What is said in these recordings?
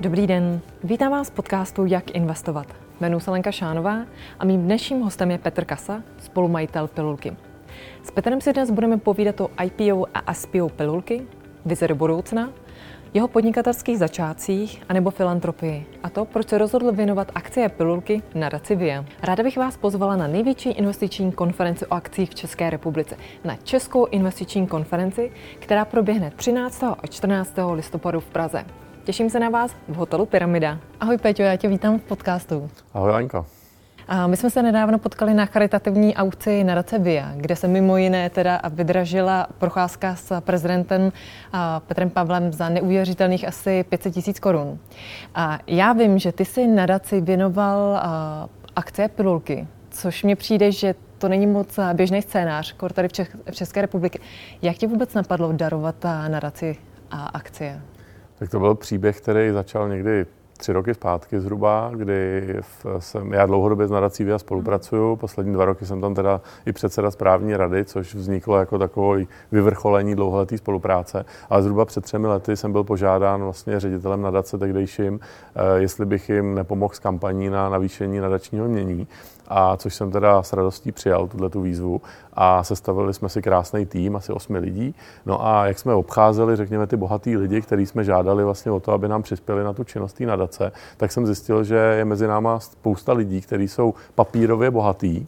Dobrý den, vítám vás v podcastu Jak investovat. Jmenuji se Lenka Šánová a mým dnešním hostem je Petr Kasa, spolumajitel Pilulky. S Petrem si dnes budeme povídat o IPO a SPO Pilulky, vize do budoucna, jeho podnikatelských začátcích anebo filantropii. A to, proč se rozhodl věnovat akcie Pilulky nadaci VIA. Ráda bych vás pozvala na největší investiční konferenci o akcích v České republice, na Českou investiční konferenci, která proběhne 13. a 14. listopadu v Praze. Těším se na vás v hotelu Pyramida. Ahoj Peťo, já tě vítám v podcastu. Ahoj Anka. A my jsme se nedávno potkali na charitativní aukci nadace VIA, kde se mimo jiné teda vydražila procházka s prezidentem Petrem Pavlem za neuvěřitelných asi 500 tisíc korun. A já vím, že ty si nadaci věnoval akce pilulky, což mně přijde, že to není moc běžný scénář, tady v, České republice. Jak ti vůbec napadlo darovat nadaci a akcie? Tak to byl příběh, který začal někdy tři roky zpátky zhruba, kdy jsem, já dlouhodobě s nadací VIA spolupracuju. Poslední dva roky jsem tam teda i předseda správní rady, což vzniklo jako takové vyvrcholení dlouholetý spolupráce. Ale zhruba před třemi lety jsem byl požádán vlastně ředitelem nadace tehdejším, eh, jestli bych jim nepomohl s kampaní na navýšení nadačního mění a což jsem teda s radostí přijal, tuhle tu výzvu a sestavili jsme si krásný tým, asi osmi lidí. No a jak jsme obcházeli, řekněme, ty bohatý lidi, který jsme žádali vlastně o to, aby nám přispěli na tu činnost té nadace, tak jsem zjistil, že je mezi náma spousta lidí, kteří jsou papírově bohatý,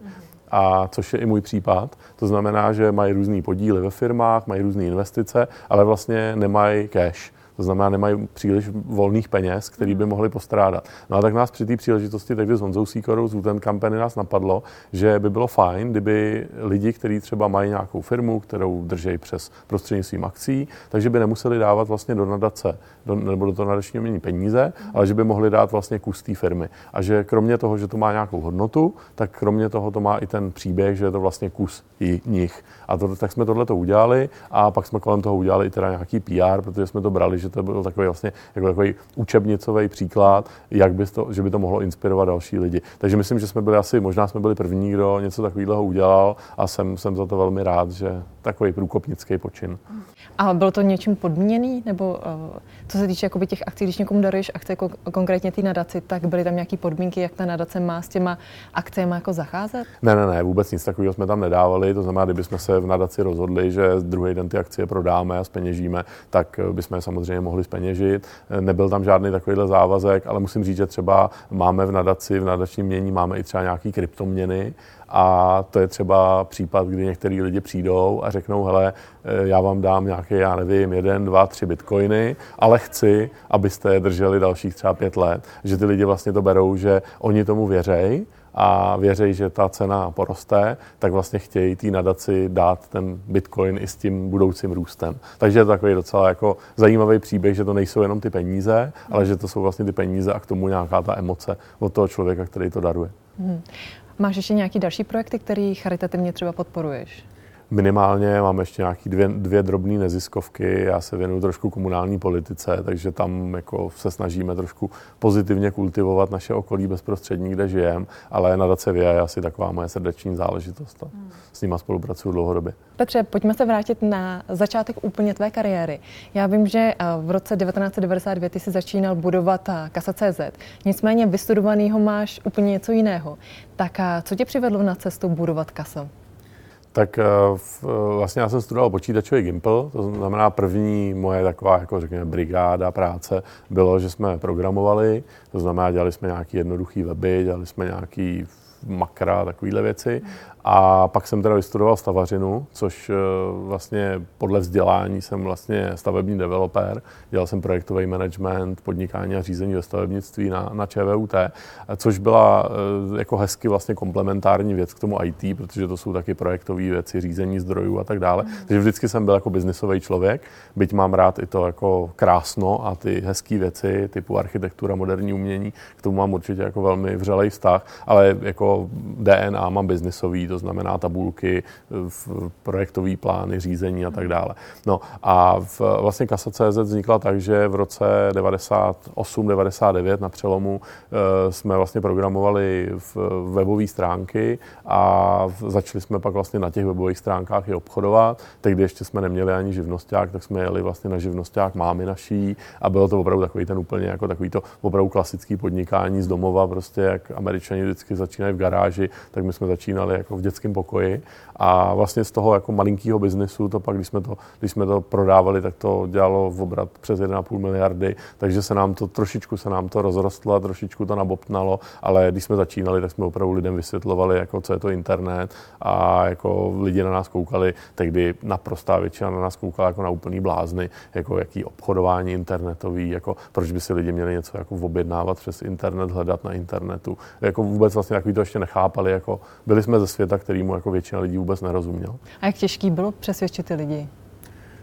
a což je i můj případ. To znamená, že mají různé podíly ve firmách, mají různé investice, ale vlastně nemají cash. To znamená, nemají příliš volných peněz, který by mohli postrádat. No a tak nás při té příležitosti tehdy s Honzou Síkorou z Uten Company nás napadlo, že by bylo fajn, kdyby lidi, kteří třeba mají nějakou firmu, kterou drží přes prostřednictvím akcí, takže by nemuseli dávat vlastně do nadace do, nebo do toho nadačního mění peníze, ale že by mohli dát vlastně kus té firmy. A že kromě toho, že to má nějakou hodnotu, tak kromě toho to má i ten příběh, že je to vlastně kus i nich. A to, tak jsme tohle to udělali a pak jsme kolem toho udělali i teda nějaký PR, protože jsme to brali, že to byl takový vlastně jako takový učebnicový příklad, jak by to, že by to mohlo inspirovat další lidi. Takže myslím, že jsme byli asi, možná jsme byli první, kdo něco takového udělal a jsem, jsem za to velmi rád, že takový průkopnický počin. A bylo to něčím podmíněný, nebo uh, co se týče jakoby, těch akcí, když někomu daruješ akce, jako konkrétně ty nadaci, tak byly tam nějaké podmínky, jak ta nadace má s těma akcemi jako zacházet? Ne, ne, ne, vůbec nic takového jsme tam nedávali. To znamená, kdybychom se v nadaci rozhodli, že druhý den ty akcie prodáme a speněžíme, tak eh, bychom je samozřejmě mohli speněžit. Nebyl tam žádný takovýhle závazek, ale musím říct, že třeba máme v nadaci, v nadačním mění máme i třeba nějaký kryptoměny, a to je třeba případ, kdy některý lidi přijdou a řeknou, hele, eh, já vám dám nějaké, já nevím, jeden, dva, tři bitcoiny, ale chci, abyste je drželi dalších třeba pět let. Že ty lidi vlastně to berou, že oni tomu věřejí, a věří, že ta cena poroste, tak vlastně chtějí té nadaci dát ten bitcoin i s tím budoucím růstem. Takže je to takový docela jako zajímavý příběh, že to nejsou jenom ty peníze, ale že to jsou vlastně ty peníze a k tomu nějaká ta emoce od toho člověka, který to daruje. Hmm. Máš ještě nějaký další projekty, který charitativně třeba podporuješ? Minimálně mám ještě nějaké dvě, dvě drobné neziskovky. Já se věnuju trošku komunální politice, takže tam jako se snažíme trošku pozitivně kultivovat naše okolí bezprostřední, kde žijeme, ale nadace VIA je asi taková moje srdeční záležitost. A hmm. S nima spolupracuju dlouhodobě. Petře, pojďme se vrátit na začátek úplně tvé kariéry. Já vím, že eh, v roce 1992 ty jsi začínal budovat eh, Kasa.cz, nicméně vystudovanýho máš úplně něco jiného. Tak eh, co tě přivedlo na cestu budovat Kasa? Tak eh, vlastně já jsem studoval počítačový Gimple, to znamená první moje taková, jako řekněme, brigáda práce bylo, že jsme programovali, to znamená, dělali jsme nějaký jednoduchý weby, dělali jsme nějaký makra, takovéhle věci. A pak jsem teda vystudoval stavařinu, což eh, vlastně podle vzdělání jsem vlastně stavební developer. Dělal jsem projektový management, podnikání a řízení ve stavebnictví na, na ČVUT, což byla eh, jako hezky vlastně komplementární věc k tomu IT, protože to jsou taky projektové věci, řízení zdrojů a tak dále. Mm. Takže vždycky jsem byl jako biznisový člověk, byť mám rád i to jako krásno a ty hezké věci typu architektura, moderní umění, k tomu mám určitě jako velmi vřelej vztah, ale jako jako DNA mám biznisový, to znamená tabulky, projektový plány, řízení a tak dále. No a v, vlastně Kasa.cz vznikla tak, že v roce 98-99 na přelomu e, jsme vlastně programovali v webové stránky a začali jsme pak vlastně na těch webových stránkách i obchodovat. Tehdy ještě jsme neměli ani živnosták, tak jsme jeli vlastně na živnosták mámy naší a bylo to opravdu takový ten úplně jako takový to opravdu klasický podnikání z domova, prostě jak američani vždycky začínají v garáži, tak my jsme začínali jako v dětském pokoji a vlastně z toho jako malinkého biznesu, to pak, když jsme to, když jsme to prodávali, tak to dělalo v obrat přes 1,5 miliardy, takže se nám to trošičku se nám to rozrostlo, trošičku to nabopnalo, ale když jsme začínali, tak jsme opravdu lidem vysvětlovali, jako co je to internet. A jako lidi na nás koukali, tehdy naprostá většina na nás koukala jako na úplný blázny, jako jaký obchodování internetový, jako proč by si lidi měli něco jako objednávat přes internet, hledat na internetu. Jako vůbec vlastně takový to ještě nechápali, jako byli jsme ze světa, kterýmu jako většina lidí vůbec nerozuměl. A jak těžký bylo přesvědčit ty lidi?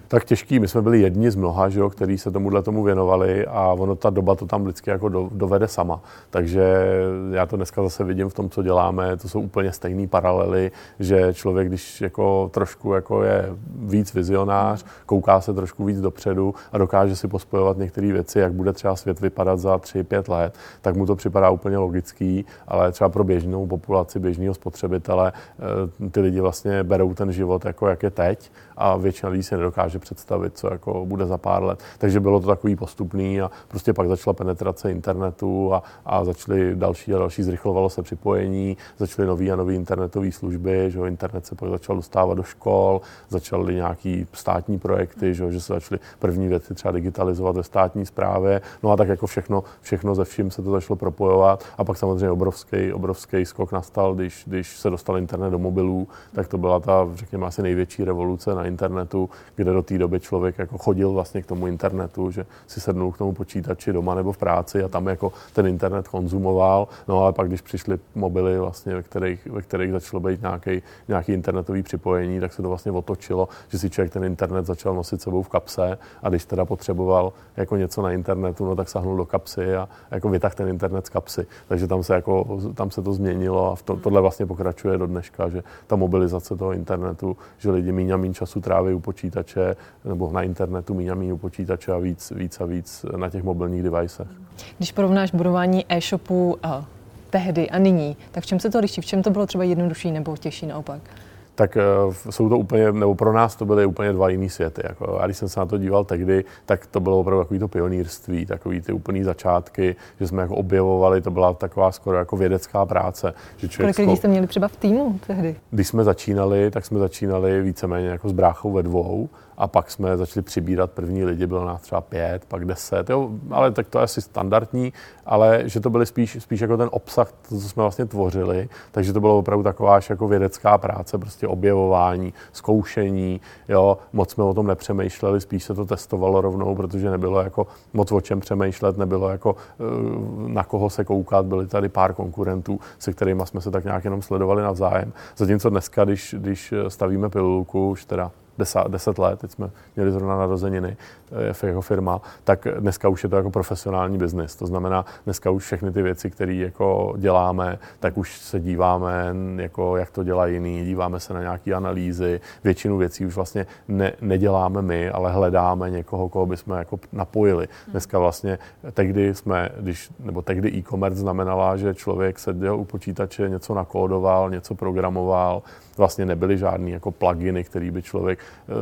Tak těžký. My jsme byli jedni z mnoha, že jo, kteří se tomuhle tomu věnovali a ono ta doba to tam vždycky jako do, dovede sama. Takže já to dneska zase vidím v tom, co děláme, to jsou úplně stejné paralely, že člověk, když jako trošku jako je víc vizionář, kouká se trošku víc dopředu a dokáže si pospojovat některé věci, jak bude třeba svět vypadat za 3-5 let, tak mu to připadá úplně logický, ale třeba pro běžnou populaci, běžného spotřebitele, eh, ty lidi vlastně berou ten život jako jak je teď a většina lidí si nedokáže představit, co jako bude za pár let. Takže bylo to takový postupný a prostě pak začala penetrace internetu a, a začaly další a další, zrychlovalo se připojení, začaly nový a nový internetové služby, že internet se pak začal dostávat do škol, začaly nějaký státní projekty, že, že se začaly první věci třeba digitalizovat ve státní správě, no a tak jako všechno, všechno ze vším se to začalo propojovat a pak samozřejmě obrovský, obrovský skok nastal, když, když se dostal internet do mobilů, tak to byla ta, řekněme, asi největší revoluce na internetu, kde do té doby člověk jako chodil vlastně k tomu internetu, že si sednul k tomu počítači doma nebo v práci a tam jako ten internet konzumoval. No ale pak, když přišly mobily, vlastně, ve, kterých, ve kterých začalo být nějaký, nějaký internetový připojení, tak se to vlastně otočilo, že si člověk ten internet začal nosit sebou v kapse a když teda potřeboval jako něco na internetu, no tak sahnul do kapsy a jako vytah ten internet z kapsy. Takže tam se, jako, tam se to změnilo a v to, tohle vlastně pokračuje do dneška, že ta mobilizace toho internetu, že lidi méně a méně času tráví u počítače nebo na internetu, méně a méně u počítače a víc, víc a víc na těch mobilních devicech. Když porovnáš budování e-shopu a tehdy a nyní, tak v čem se to liší? V čem to bylo třeba jednodušší nebo těžší naopak? Tak uh, jsou to úplně, nebo pro nás to byly úplně dva jiný světy. Jako. A když jsem se na to díval tehdy, tak to bylo opravdu takový to pionýrství, takový ty úplný začátky, že jsme jako objevovali, to byla taková skoro jako vědecká práce. Že Kolik lidí jste měli třeba v týmu tehdy? Když jsme začínali, tak jsme začínali víceméně jako s bráchou ve dvou a pak jsme začali přibírat první lidi, bylo nás třeba pět, pak deset, jo, ale tak to je asi standardní, ale že to byly spíš, spíš jako ten obsah, to, co jsme vlastně tvořili, takže to bylo opravdu taková až jako vědecká práce, prostě objevování, zkoušení, jo, moc jsme o tom nepřemýšleli, spíš se to testovalo rovnou, protože nebylo jako moc o čem přemýšlet, nebylo jako eh, na koho se koukat, byly tady pár konkurentů, se kterými jsme se tak nějak jenom sledovali navzájem. Zatímco dneska, když, když stavíme pilulku, už teda deset, deset let, teď jsme měli zrovna narozeniny eh, jako firma, tak dneska už je to jako profesionální biznis. To znamená, dneska už všechny ty věci, které jako děláme, tak už se díváme, jako jak to dělá jiný, díváme se na nějaké analýzy. Většinu věcí už vlastně ne, neděláme my, ale hledáme někoho, koho bychom jako napojili. Dneska vlastně tehdy jsme, když, nebo tehdy e-commerce znamenala, že člověk seděl u počítače, něco nakódoval, něco programoval, vlastně nebyly žádný jako pluginy, který by člověk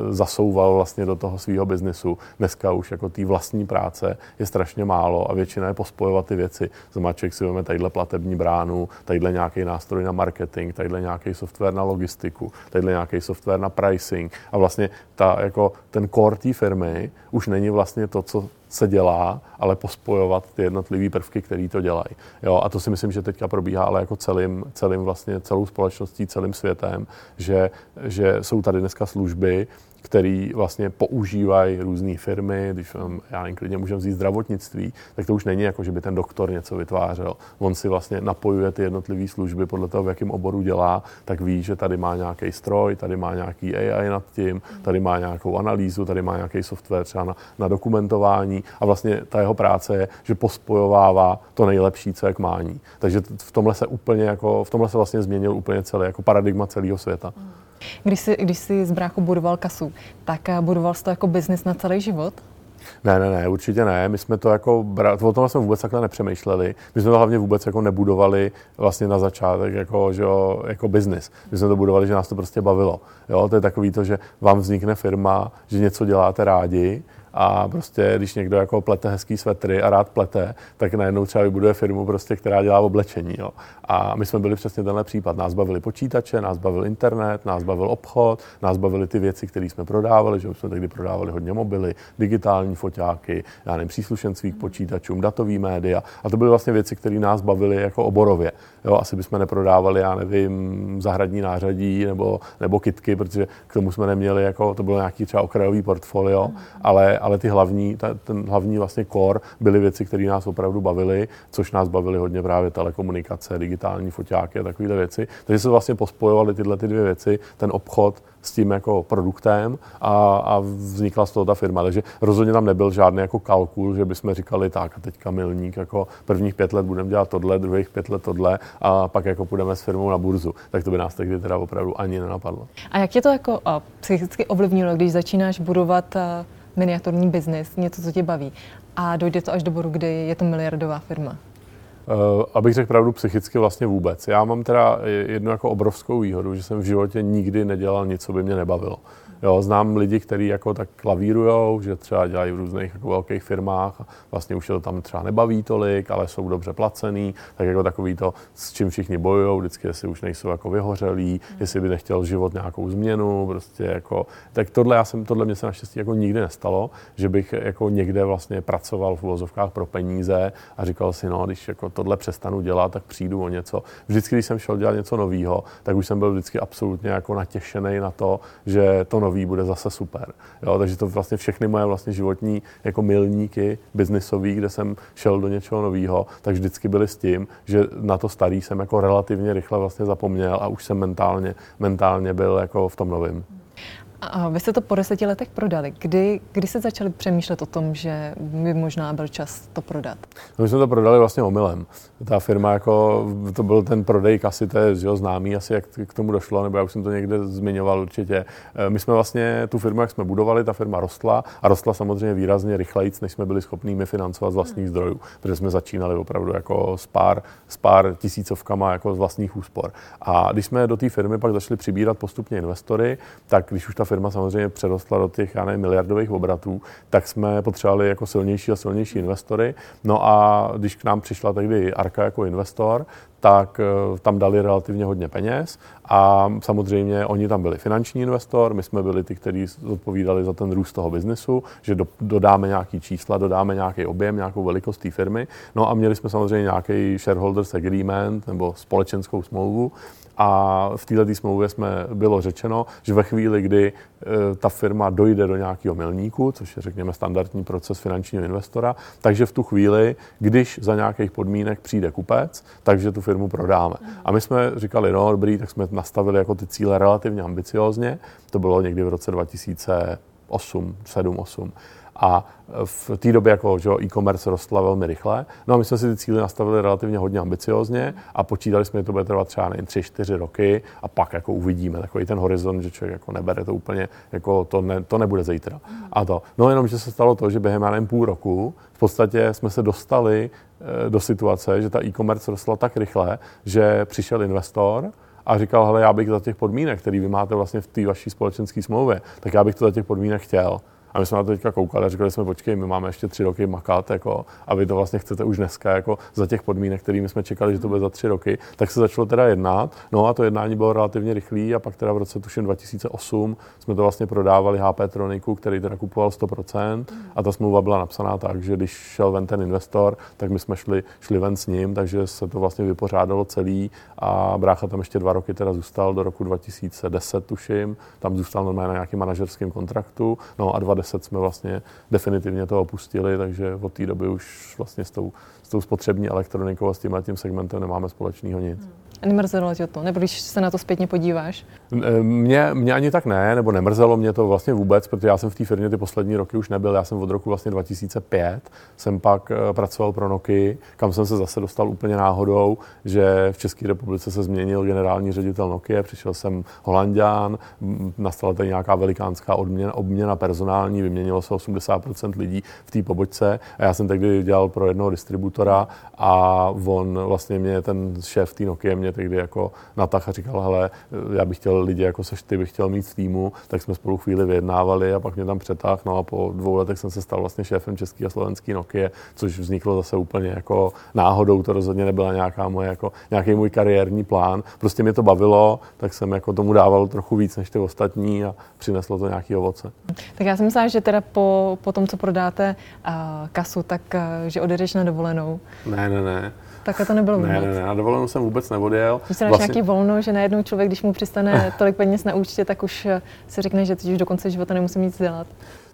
zasouval vlastně do toho svého biznesu. Dneska už jako té vlastní práce je strašně málo a většina je pospojovat ty věci. Zmaček si vezme tadyhle platební bránu, tadyhle nějaký nástroj na marketing, tadyhle nějaký software na logistiku, tadyhle nějaký software na pricing a vlastně ta, jako ten core té firmy už není vlastně to, co se dělá, ale pospojovat ty jednotlivé prvky, které to dělají. Jo, a to si myslím, že teďka probíhá ale jako celým, celým vlastně celou společností, celým světem, že, že jsou tady dneska služby, který vlastně používají různé firmy, když já nevím, klidně můžeme vzít zdravotnictví, tak to už není jako, že by ten doktor něco vytvářel. On si vlastně napojuje ty jednotlivé služby podle toho, v jakém oboru dělá, tak ví, že tady má nějaký stroj, tady má nějaký AI nad tím, tady má nějakou analýzu, tady má nějaký software třeba na, na dokumentování a vlastně ta jeho práce je, že pospojovává to nejlepší, co je k mání. Takže v tomhle se úplně jako, v tomhle se vlastně změnil úplně celý, jako paradigma celého světa. Když jsi, když jsi z bráchu budoval kasu, tak eh, budoval jsi to jako biznis na celý život? Ne, ne, ne, určitě ne. My jsme to jako, o tom jsme vůbec takhle nepřemýšleli. My jsme to hlavně vůbec jako nebudovali vlastně na začátek jako, že jo, jako business. My jsme to budovali, že nás to prostě bavilo. Jo, to je takový to, že vám vznikne firma, že něco děláte rádi a prostě, když někdo jako plete hezký svetry a rád plete, tak najednou třeba vybuduje firmu, prostě, která dělá oblečení. Jo. A my jsme byli přesně tenhle případ. Nás bavili počítače, nás bavil internet, nás bavil obchod, nás bavili ty věci, které jsme prodávali, že jsme tehdy prodávali hodně mobily, digitální foťáky, já nevím, příslušenství k počítačům, datový média. A to byly vlastně věci, které nás bavily jako oborově. Jo, asi bychom neprodávali, já nevím, zahradní nářadí nebo, nebo kitky, protože k tomu jsme neměli, jako, to bylo nějaký třeba okrajový portfolio, ale, ale ty hlavní, ta, ten hlavní vlastně core byly věci, které nás opravdu bavily, což nás bavily hodně právě telekomunikace, digitální foťáky a takovéhle věci. Takže se vlastně pospojovaly tyhle ty dvě věci, ten obchod s tím jako produktem a, a vznikla z toho ta firma. Takže rozhodně tam nebyl žádný jako kalkul, že bychom říkali tak a teďka milník, jako prvních pět let budeme dělat tohle, druhých pět let tohle a pak jako půjdeme s firmou na burzu. Tak to by nás tehdy teda opravdu ani nenapadlo. A jak tě to jako psychicky ovlivnilo, když začínáš budovat miniaturní biznis, něco, co tě baví a dojde to až do bodu, kdy je to miliardová firma? Uh, abych řekl pravdu, psychicky vlastně vůbec. Já mám teda jednu jako obrovskou výhodu, že jsem v životě nikdy nedělal nic, co by mě nebavilo. Jo, znám lidi, kteří jako tak klavírujou, že třeba dělají v různých jako velkých firmách a vlastně už je to tam třeba nebaví tolik, ale jsou dobře placený, tak jako takový to, s čím všichni bojují, vždycky, jestli už nejsou jako vyhořelí, mm. jestli by nechtěl život nějakou změnu, prostě jako, tak tohle já jsem, tohle mě se naštěstí jako nikdy nestalo, že bych jako někde vlastně pracoval v uvozovkách pro peníze a říkal si, no, když jako tohle přestanu dělat, tak přijdu o něco. Vždycky, když jsem šel dělat něco nového, tak už jsem byl vždycky absolutně jako natěšený na to, že to nový bude zase super. Jo, takže to vlastně všechny moje vlastně životní jako milníky biznisový, kde jsem šel do něčeho nového, tak vždycky byly s tím, že na to starý jsem jako relativně rychle vlastně zapomněl a už jsem mentálně, mentálně byl jako v tom novém. A vy jste to po deseti letech prodali. Kdy, kdy jste začali přemýšlet o tom, že by možná byl čas to prodat? No, my jsme to prodali vlastně omylem. Ta firma, jako, to byl ten prodej kasy, to je jo, známý asi, jak k tomu došlo, nebo já už jsem to někde zmiňoval určitě. Eh, my jsme vlastně tu firmu, jak jsme budovali, ta firma rostla a rostla samozřejmě výrazně rychleji, než jsme byli schopni mi financovat z vlastních hmm. zdrojů, protože jsme začínali opravdu jako s pár, s pár tisícovkama jako z vlastních úspor. A když jsme do té firmy pak začali přibírat postupně investory, tak když už ta firma samozřejmě přerostla do těch, já nevím, miliardových obratů, tak jsme potřebovali jako silnější a silnější investory. No a když k nám přišla tehdy Arka jako investor, tak eh, tam dali relativně hodně peněz a samozřejmě oni tam byli finanční investor, my jsme byli ty, kteří odpovídali za ten růst toho biznesu, že do, dodáme nějaký čísla, dodáme nějaký objem, nějakou velikost té firmy. No a měli jsme samozřejmě nějaký shareholders agreement nebo společenskou smlouvu, a v této smlouvě jsme bylo řečeno, že ve chvíli, kdy e, ta firma dojde do nějakého milníku, což je řekněme standardní proces finančního investora, takže v tu chvíli, když za nějakých podmínek přijde kupec, takže tu firmu prodáme. A my jsme říkali, no dobrý, tak jsme nastavili jako ty cíle relativně ambiciozně. To bylo někdy v roce 2008, 7, 8 a v té době jako že e-commerce rostla velmi rychle. No a my jsme si ty cíle nastavili relativně hodně ambiciozně a počítali jsme, že to bude trvat třeba nejen 3-4 roky a pak jako uvidíme takový ten horizont, že člověk jako nebere to úplně, jako to, ne, to nebude zítra. A to. No jenom, že se stalo to, že během já půl roku v podstatě jsme se dostali eh, do situace, že ta e-commerce rostla tak rychle, že přišel investor, a říkal, hele, já bych za těch podmínek, které vy máte vlastně v té vaší společenské smlouvě, tak já bych to za těch podmínek chtěl. A my jsme na to teďka koukali a říkali jsme, počkej, my máme ještě tři roky makat, jako, a vy to vlastně chcete už dneska jako za těch podmínek, kterými jsme čekali, že to bude za tři roky, tak se začalo teda jednat. No a to jednání bylo relativně rychlé a pak teda v roce tuším 2008 jsme to vlastně prodávali HP Troniku, který teda kupoval 100% a ta smlouva byla napsaná tak, že když šel ven ten investor, tak my jsme šli, šli ven s ním, takže se to vlastně vypořádalo celý. A brácha tam ještě dva roky teda zůstal do roku 2010 tuším, tam zůstal normálně na nějakém manažerském kontraktu, no a 2010 jsme vlastně definitivně to opustili, takže od té doby už vlastně s tou, s tou spotřební elektronikou a s tím tím segmentem nemáme společného nic. Hmm. Nemrzelo tě to? Nebo když se na to zpětně podíváš? Mě, mě ani tak ne, nebo nemrzelo mě to vlastně vůbec, protože já jsem v té firmě ty poslední roky už nebyl. Já jsem od roku vlastně 2005, jsem pak eh, pracoval pro Nokia, kam jsem se zase dostal úplně náhodou, že v České republice se změnil generální ředitel Nokia, přišel jsem Holandián, nastala tady nějaká velikánská odměna, obměna personální, vyměnilo se 80% lidí v té pobočce a já jsem tehdy dělal pro jednoho distributora a on vlastně mě, ten šéf té Nokia mě tehdy jako natah a říkal, hele, já bych chtěl lidi jako seš ty, bych chtěl mít v týmu, tak jsme spolu chvíli vyjednávali a pak mě tam přetáhl, no a po dvou letech jsem se stal vlastně šéfem český a slovenský Nokia, což vzniklo zase úplně jako náhodou, to rozhodně nebyla nějaká moje, jako, nějaký můj kariérní plán. Prostě mě to bavilo, tak jsem jako tomu dával trochu víc než ty ostatní a přineslo to nějaký ovoce. Tak já jsem myslela, že teda po, po tom, co prodáte uh, kasu, tak uh, že odejdeš na dovolenou. Ne, ne, ne. Takhle to nebylo vůbec. Ne, ne, ne, na dovolenou jsem vůbec neodjel. Když se vlastně... nějaký volno, že najednou člověk, když mu přistane tolik peněz na účtě, tak už si řekne, že teď už do konce života nemusí nic dělat.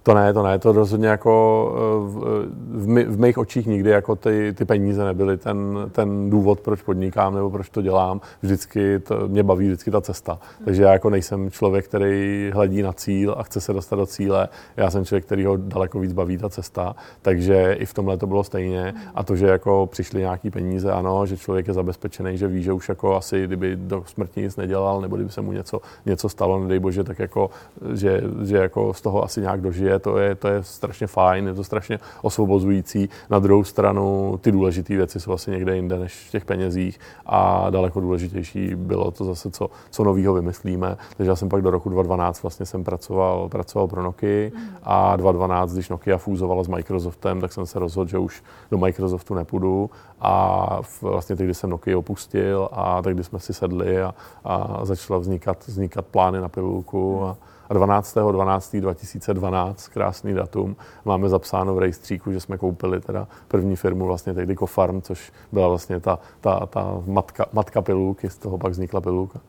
To ne, to ne, to rozhodně jako eh, v, v, my, v mých očích nikdy jako ty, ty peníze nebyly ten, ten důvod, proč podnikám nebo proč to dělám. Vždycky to, mě baví vždycky ta cesta. Takže já jako nejsem člověk, který hledí na cíl a chce se dostat do cíle. Já jsem člověk, který ho daleko víc baví ta cesta. Takže i v tomhle to bylo stejně. A to, že jako přišly nějaký peníze, ano, že člověk je zabezpečený, že ví, že už jako asi, kdyby do smrti nic nedělal, nebo kdyby se mu něco, něco stalo, nedej bože, tak jako, že, že jako z toho asi nějak dožije je, to je, to je strašně fajn, je to strašně osvobozující. Na druhou stranu ty důležité věci jsou asi někde jinde než v těch penězích a daleko důležitější bylo to zase, co, co novýho vymyslíme. Takže já jsem pak do roku 2012 vlastně jsem pracoval, pracoval pro Nokia a 2012, když Nokia fúzovala s Microsoftem, tak jsem se rozhodl, že už do Microsoftu nepůjdu a vlastně teď, kdy jsem Nokia opustil a tak, kdy jsme si sedli a, a začala vznikat, vznikat plány na pilulku a, a 12. 12. 2012, krásný datum, máme zapsáno v rejstříku, že jsme koupili teda první firmu vlastně tehdy Kofarm, což byla vlastně ta, ta, ta matka, matka pilulky, z toho pak vznikla pilulka.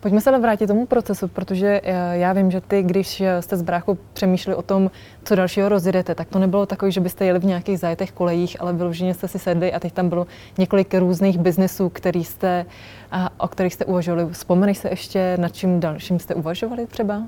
Pojďme se ale vrátit tomu procesu, protože eh, já vím, že ty, když eh, jste s bráchou přemýšleli o tom, co dalšího rozjedete, tak to nebylo takové, že byste jeli v nějakých zajetech kolejích, ale vyloženě jste si sedli a teď tam bylo několik různých biznesů, který jste, o kterých jste uvažovali. Vzpomeneš se ještě, nad čím dalším jste uvažovali třeba?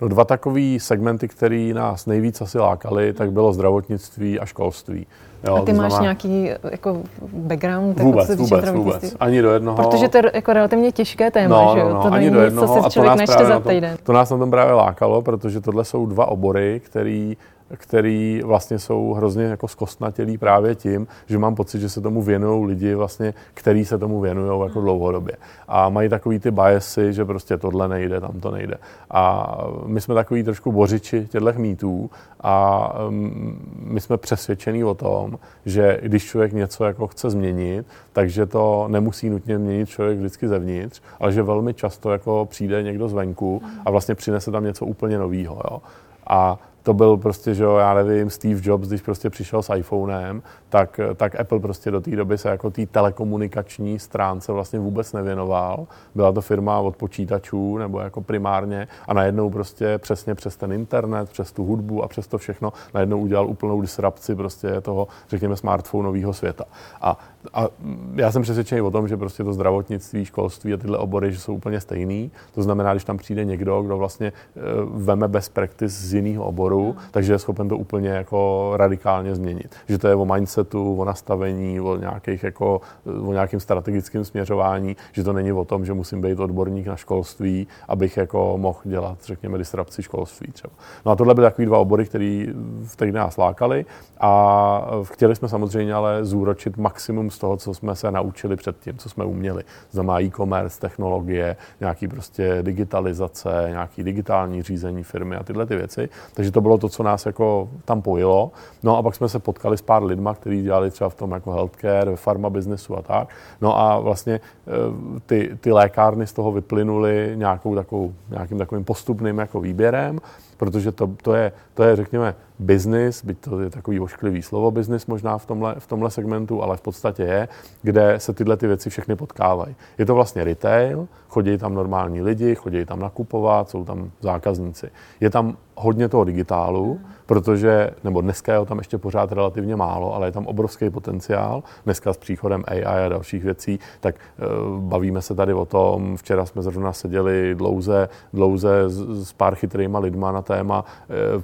No dva takové segmenty, které nás nejvíc asi lákaly, tak bylo zdravotnictví a školství. Jo, a ty máš znamená... nějaký jako background? Vůbec, jako, vůbec, vůbec. Ani do jednoho. Protože to je jako relativně těžké téma, no, že jo? No, no, to ani do jednoho. co si člověk načte za týden. To, to nás na tom právě lákalo, protože tohle jsou dva obory, které který vlastně jsou hrozně jako zkostnatělí právě tím, že mám pocit, že se tomu věnují lidi, vlastně, který se tomu věnují jako dlouhodobě. A mají takový ty biasy, že prostě tohle nejde, tam to nejde. A my jsme takový trošku bořiči těchto mýtů a mm, my jsme přesvědčení o tom, že když člověk něco jako chce změnit, takže to nemusí nutně měnit člověk vždycky zevnitř, ale že velmi často jako přijde někdo zvenku a vlastně přinese tam něco úplně nového. A to byl prostě, že jo, já nevím, Steve Jobs, když prostě přišel s iPhonem, tak, tak Apple prostě do té doby se jako té telekomunikační stránce vlastně vůbec nevěnoval. Byla to firma od počítačů nebo jako primárně a najednou prostě přesně přes ten internet, přes tu hudbu a přes to všechno najednou udělal úplnou disrupci prostě toho, řekněme, smartphoneového světa. A, a já jsem přesvědčený o tom, že prostě to zdravotnictví, školství a tyhle obory, že jsou úplně stejný. To znamená, když tam přijde někdo, kdo vlastně uh, veme best practice z jiného oboru, hmm. takže je schopen to úplně jako radikálně změnit. Že to je o mindset mindsetu, o nastavení, o, nějakých jako, o nějakém strategickém směřování, že to není o tom, že musím být odborník na školství, abych jako mohl dělat, řekněme, disrupci školství třeba. No a tohle byly takový dva obory, které v těch nás lákaly a chtěli jsme samozřejmě ale zúročit maximum toho, co jsme se naučili předtím, co jsme uměli. Znamená e-commerce, technologie, nějaký prostě digitalizace, nějaký digitální řízení firmy a tyhle ty věci. Takže to bylo to, co nás jako tam pojilo. No a pak jsme se potkali s pár lidma, který dělali třeba v tom jako healthcare, farma businessu a tak. No a vlastně eh, ty, ty lékárny z toho vyplynuly nějakou takovou, nějakým takovým postupným jako výběrem, protože to, to, je, to je, řekněme, business, byť to je takový ošklivý slovo business možná v tomhle, v tomhle segmentu, ale v podstatě je, kde se tyhle ty věci všechny potkávají. Je to vlastně retail, chodí tam normální lidi, chodí tam nakupovat, jsou tam zákazníci. Je tam hodně toho digitálu, protože, nebo dneska je ho tam ještě pořád relativně málo, ale je tam obrovský potenciál. Dneska s příchodem AI a dalších věcí, tak uh, bavíme se tady o tom, včera jsme zrovna seděli dlouze, dlouze s, s pár chytrýma lidma na téma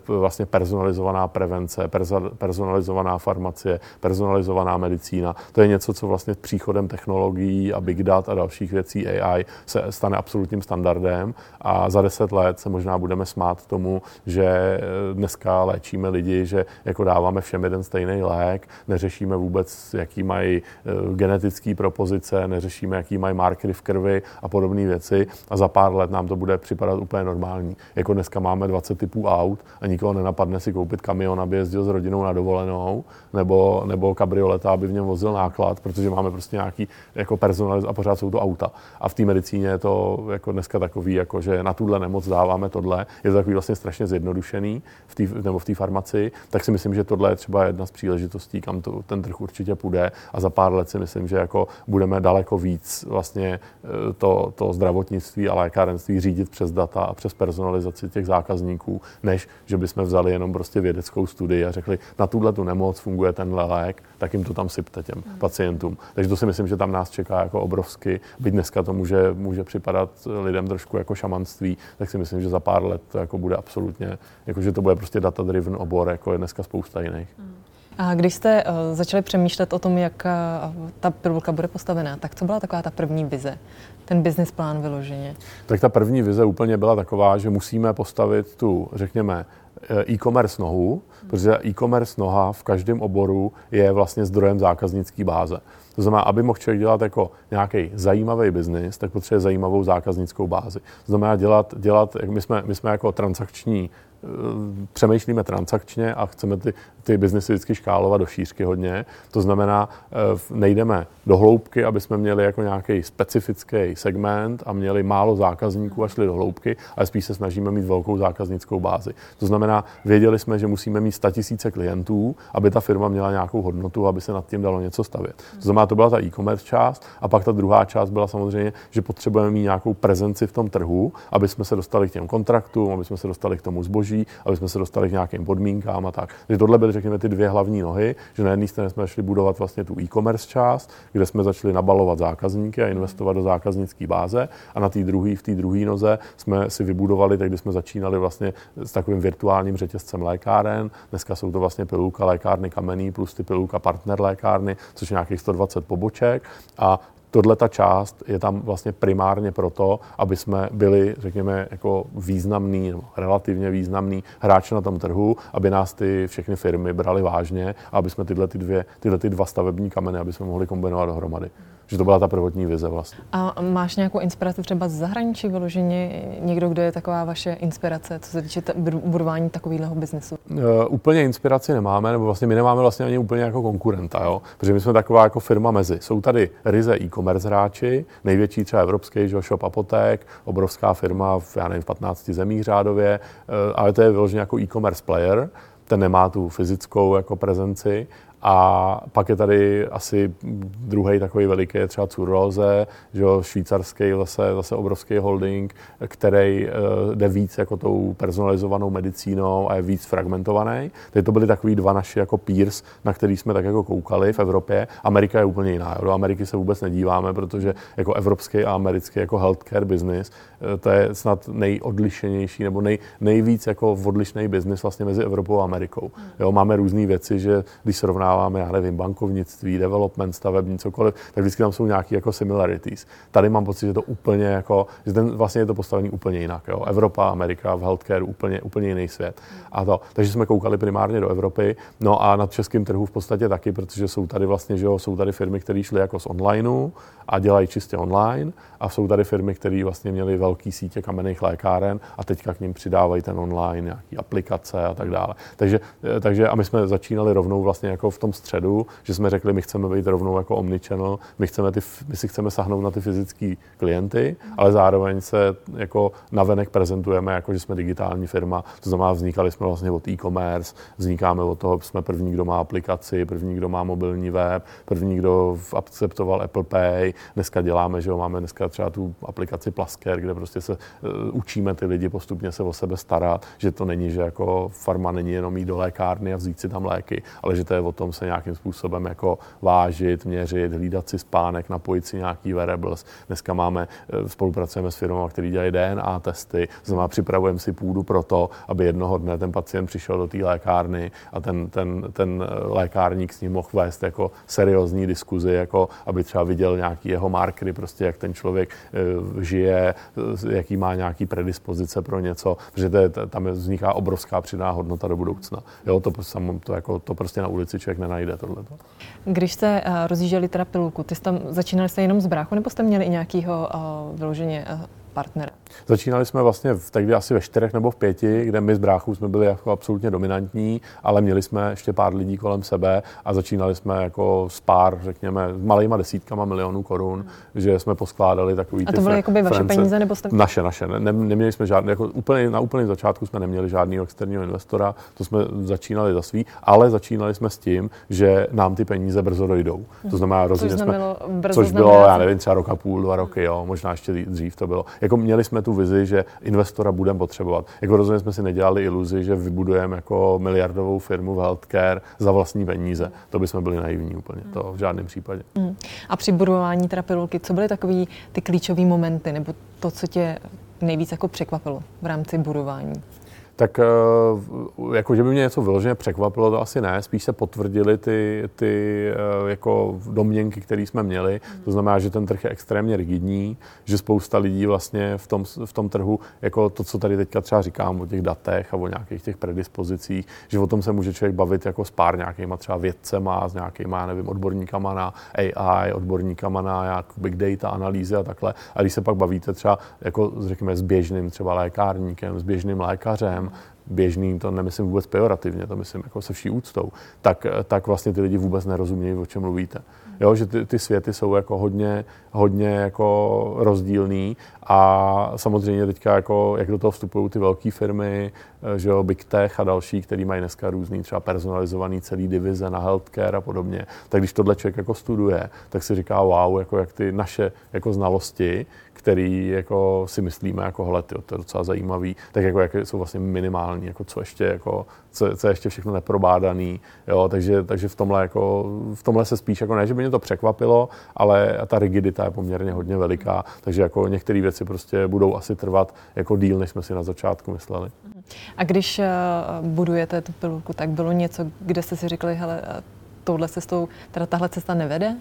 uh, vlastně personalizovaná prevence, perza, personalizovaná farmacie, personalizovaná medicína. To je něco, co vlastně s příchodem technologií a big data a dalších věcí AI se stane absolutním standardem a za deset let se možná budeme smát tomu, že eh, dneska léčíme lidi, že jako dáváme všem jeden stejný lék, neřešíme vůbec, jaký mají uh, genetické propozice, neřešíme, jaký mají markery v krvi a podobné věci a za pár let nám to bude připadat úplně normální. Jako dneska máme 20 typů aut a nikoho nenapadne si koupit kamion, aby jezdil s rodinou na dovolenou, nebo, nebo kabrioleta, aby v něm vozil náklad, protože máme prostě nějaký jako personaliz a pořád jsou to auta. A v té medicíně je to jako dneska takový, jako že na tuhle nemoc dáváme tohle. Je to takový vlastně strašně zjednodušený v tý, nebo v té farmaci, tak si myslím, že tohle je třeba jedna z příležitostí, kam to, ten trh určitě půjde a za pár let si myslím, že jako budeme daleko víc vlastně e, to, to zdravotnictví a lékárenství řídit přes data a přes personalizaci těch zákazníků, než že bychom vzali jenom prostě vědeckou studii a řekli, na tuhle tu nemoc funguje tenhle lék, tak jim to tam sypte těm mm. pacientům. Takže to si myslím, že tam nás čeká jako obrovsky, byť dneska to může, může připadat lidem trošku jako šamanství, tak si myslím, že za pár let to jako bude absolutně, jako že to bude prostě data-driven obor, jako je dneska spousta jiných. Mm. A když jste uh, začali přemýšlet o tom, jak uh, ta pilulka bude postavená, tak co byla taková ta první vize, ten business plán vyloženě? Tak ta první vize úplně byla taková, že musíme postavit tu, řekněme, eh, e-commerce nohu, hmm. protože e-commerce noha v každém oboru je vlastně zdrojem zákaznické báze. To znamená, aby mohl člověk dělat jako nějaký zajímavý biznis, tak potřebuje zajímavou zákaznickou bázi. To znamená dělat, dělat my, jsme, my jsme jako transakční Eh, přemýšlíme transakčně a chceme ty, ty biznesy vždycky škálovat do šířky hodně. To znamená, eh, nejdeme do hloubky, aby jsme měli jako nějaký specifický segment a měli málo zákazníků a šli do hloubky, ale spíš se snažíme mít velkou zákaznickou bázi. To znamená, věděli jsme, že musíme mít 100 tisíce klientů, aby ta firma měla nějakou hodnotu, aby se nad tím dalo něco stavět. To znamená, to byla ta e-commerce část a pak ta druhá část byla samozřejmě, že potřebujeme mít nějakou prezenci v tom trhu, aby jsme se dostali k těm kontraktům, aby jsme se dostali k tomu zboží, aby jsme se dostali k nějakým podmínkám a tak. Takže tohle byly, řekněme, ty dvě hlavní nohy, že na jedné straně jsme začali budovat vlastně tu e-commerce část, kde jsme začali nabalovat zákazníky a investovat do zákaznické báze a na té druhé, v té druhé noze jsme si vybudovali, tak jsme začínali vlastně s takovým virtuálním řetězcem lékáren. Dneska jsou to vlastně pilulka lékárny kamenný plus ty pilulka partner lékárny, což je nějakých 120 poboček a Tohle ta část je tam vlastně primárně proto, aby jsme byli, řekněme, jako významný, relativně významný hráč na tom trhu, aby nás ty všechny firmy brali vážně a aby jsme tyhle, ty dvě, tyhle ty dva stavební kameny, aby jsme mohli kombinovat dohromady. Že to byla ta prvotní vize vlastně. A máš nějakou inspiraci třeba z zahraničí vyloženě? Někdo, kdo je taková vaše inspirace, co se týče t- budování takového biznesu? Uh, úplně inspiraci nemáme, nebo vlastně my nemáme vlastně ani úplně jako konkurenta, jo? protože my jsme taková jako firma mezi. Jsou tady ryze e-commerce hráči, největší třeba evropský, že Shop Apotek, obrovská firma v, já nevím, v 15 zemích řádově, uh, ale to je vyloženě jako e-commerce player, ten nemá tu fyzickou jako prezenci a pak je tady asi druhý takový veliký, je třeba Currose, že jo, švýcarský zase, zase obrovský holding, který uh, jde víc jako tou personalizovanou medicínou a je víc fragmentovaný. Teď to byly takový dva naši jako peers, na který jsme tak jako koukali v Evropě. Amerika je úplně jiná. Do Ameriky se vůbec nedíváme, protože jako evropský a americký jako healthcare business, uh, to je snad nejodlišenější nebo nej, nejvíc jako odlišný business vlastně mezi Evropou a Amerikou. Jo, máme různé věci, že když srovnáváme já nevím, bankovnictví, development, stavební, cokoliv, tak vždycky tam jsou nějaké jako similarities. Tady mám pocit, že to úplně jako, že ten vlastně je to postavený úplně jinak. Jo. Evropa, Amerika v healthcare úplně, úplně jiný svět. A to, takže jsme koukali primárně do Evropy, no a na českém trhu v podstatě taky, protože jsou tady vlastně, že jo, jsou tady firmy, které šly jako z onlineu a dělají čistě online a jsou tady firmy, které vlastně měly velký sítě kamenných lékáren a teďka k ním přidávají ten online, nějaký aplikace a tak dále. Takže, takže a my jsme začínali rovnou vlastně jako v tom středu, že jsme řekli, my chceme být rovnou jako omnichannel, my, chceme ty, my si chceme sahnout na ty fyzické klienty, ale zároveň se jako navenek prezentujeme jako, že jsme digitální firma, to znamená, vznikali jsme vlastně od e-commerce, vznikáme od toho, jsme první, kdo má aplikaci, první, kdo má mobilní web, první, kdo akceptoval Apple Pay, dneska děláme, že jo, máme dneska třeba tu aplikaci Plasker, kde prostě se uh, učíme ty lidi postupně se o sebe starat, že to není, že jako farma není jenom jít do lékárny a vzít si tam léky, ale že to je o tom se nějakým způsobem jako vážit, měřit, hlídat si spánek, napojit si nějaký wearables. Dneska máme, eh, spolupracujeme s firmou, který dělají DNA testy, znamená připravujeme si půdu pro to, aby jednoho dne ten pacient přišel do té lékárny a ten, ten, ten eh, lékárník s ním mohl vést jako seriózní diskuzi, jako aby třeba viděl nějaký jeho markery, prostě jak ten člověk e, žije, jaký má nějaký predispozice pro něco, protože to je, tam vzniká obrovská přidaná hodnota do budoucna. Jo, to, to, jako, to prostě na ulici člověk nenajde tohleto. Když jste uh, rozjížděli teda pilulku, ty jste tam začínali jste jenom z bráchu, nebo jste měli i nějakého uh, vyloženě uh, partnera? Začínali jsme vlastně v, tehdy asi ve čtyřech nebo v pěti, kde my z bráchů jsme byli jako absolutně dominantní, ale měli jsme ještě pár lidí kolem sebe a začínali jsme jako s pár, řekněme, malýma desítkama milionů korun, hmm. že jsme poskládali takový A to byly jakoby vaše peníze nebo jste... Naše, naše. Ne, neměli jsme žádné, jako úplně, na úplném začátku jsme neměli žádného externího investora, to jsme začínali za svý, ale začínali jsme s tím, že nám ty peníze brzo dojdou. To znamená, rozhodně jsme, což bylo, já nevím, třeba rok a půl, dva roky, jo, možná ještě dřív to bylo. Jako měli jsme tu vizi, že investora budeme potřebovat. Jako rozhodně jsme si nedělali iluzi, že vybudujeme jako miliardovou firmu v healthcare za vlastní peníze. To bychom byli naivní úplně, to v žádném případě. Mm. A při budování teda co byly takový ty klíčové momenty, nebo to, co tě nejvíc jako překvapilo v rámci budování? Tak eh, jako, že by mě něco vyloženě překvapilo, to asi ne. Spíš se potvrdily ty, ty eh, jako domněnky, které jsme měli. To znamená, že ten trh je extrémně rigidní, že spousta lidí vlastně v tom, v tom trhu, jako to, co tady teďka třeba říkám o těch datech a o nějakých těch predispozicích, že o tom se může člověk bavit jako s pár nějakýma třeba vědcema, s nějakýma, já nevím, odborníkama na AI, odborníkama na jak big data analýzy a takhle. A když se pak bavíte třeba jako řekněme s běžným třeba lékárníkem, s běžným lékařem, běžný, to nemyslím vůbec pejorativně, to myslím jako se vší úctou, tak, tak vlastně ty lidi vůbec nerozumějí, o čem mluvíte. Jo, že ty, ty světy jsou jako hodně, hodně jako rozdílný a samozřejmě teďka jako, jak do toho vstupují ty velké firmy, eh, že jo, Big Tech a další, který mají dneska různý třeba personalizovaný celý divize na healthcare a podobně, tak když tohle člověk jako studuje, tak si říká wow, jako jak ty naše jako znalosti, který jako si myslíme, jako hele, tyjo, to je docela zajímavý, tak jako jak jsou vlastně minimální, jako co ještě, jako, co, co je ještě všechno neprobádaný, jo, takže, takže v, tomhle jako, v tomhle se spíš, jako ne, že by mě to překvapilo, ale ta rigidita je poměrně hodně veliká, takže jako některé věci prostě budou asi trvat jako díl, než jsme si na začátku mysleli. A když uh, budujete tu pilulku, tak bylo něco, kde jste si řekli, hele, touhle cestou, teda tahle cesta nevede?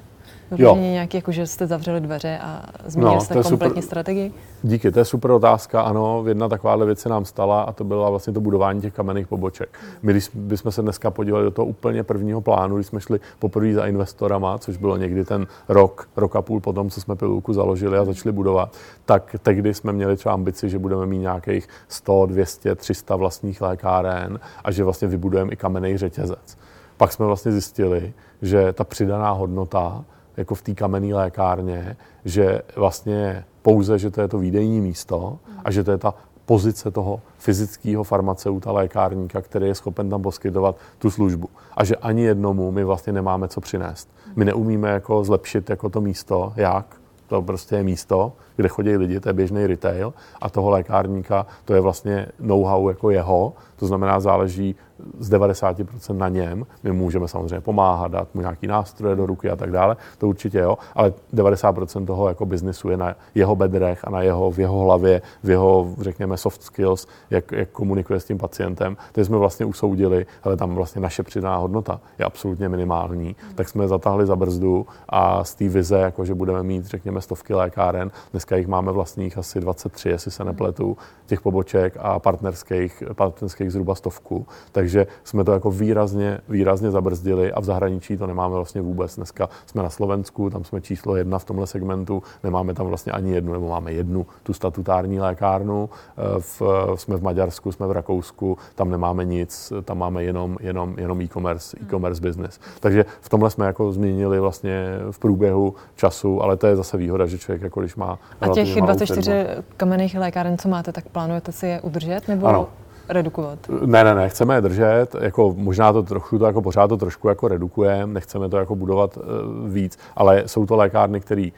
Jo. nějaký, jako že jste zavřeli dveře a změnili no, jste kompletně super, strategii? Díky, to je super otázka. Ano, jedna takováhle věc se nám stala a to byla vlastně to budování těch kamenných poboček. My, když bychom se dneska podívali do toho úplně prvního plánu, když jsme šli poprvé za investorama, což bylo někdy ten rok, rok a půl potom, co jsme pilulku založili a začali budovat, tak tehdy jsme měli třeba ambici, že budeme mít nějakých 100, 200, 300 vlastních lékáren a že vlastně vybudujeme i kamenný řetězec. Pak jsme vlastně zjistili, že ta přidaná hodnota jako v té kamenné lékárně, že vlastně pouze, že to je to výdejní místo a že to je ta pozice toho fyzického farmaceuta, lékárníka, který je schopen tam poskytovat tu službu. A že ani jednomu my vlastně nemáme co přinést. My neumíme jako zlepšit jako to místo, jak, to prostě je místo, kde chodí lidi, to je běžný retail a toho lékárníka, to je vlastně know-how jako jeho, to znamená záleží z 90% na něm. My můžeme samozřejmě pomáhat, dát mu nějaký nástroje do ruky a tak dále, to určitě jo, ale 90% toho jako biznisu je na jeho bedrech a na jeho, v jeho hlavě, v jeho, řekněme, soft skills, jak, jak komunikuje s tím pacientem. To jsme vlastně usoudili, ale tam vlastně naše přidaná hodnota je absolutně minimální. Tak jsme zatáhli za brzdu a z té vize, jako že budeme mít, řekněme, stovky lékáren, dneska jich máme vlastních asi 23, jestli se nepletu, těch poboček a partnerských, partnerských zhruba stovku. Takže Takže jsme to jako výrazně, výrazně zabrzdili a v zahraničí to nemáme vlastně vůbec. Dneska jsme na Slovensku, tam jsme číslo jedna v tomhle segmentu, nemáme tam vlastně ani jednu, nebo máme jednu tu statutární lékárnu. Eh, v, jsme v Maďarsku, jsme v Rakousku, tam nemáme nic, tam máme jenom, jenom, jenom e-commerce, e-commerce business. Takže v tomhle jsme jako změnili vlastně v průběhu času, ale to je zase výhoda, že člověk jako když má A těch 24 kamenných lékáren, co máte, tak plánujete si je udržet? Nebo... Ano, redukovat? Ne, ne, ne, chceme je držet, jako možná to trochu, to jako pořád to trošku jako redukujeme, nechceme to jako budovat uh, víc, ale jsou to lékárny, které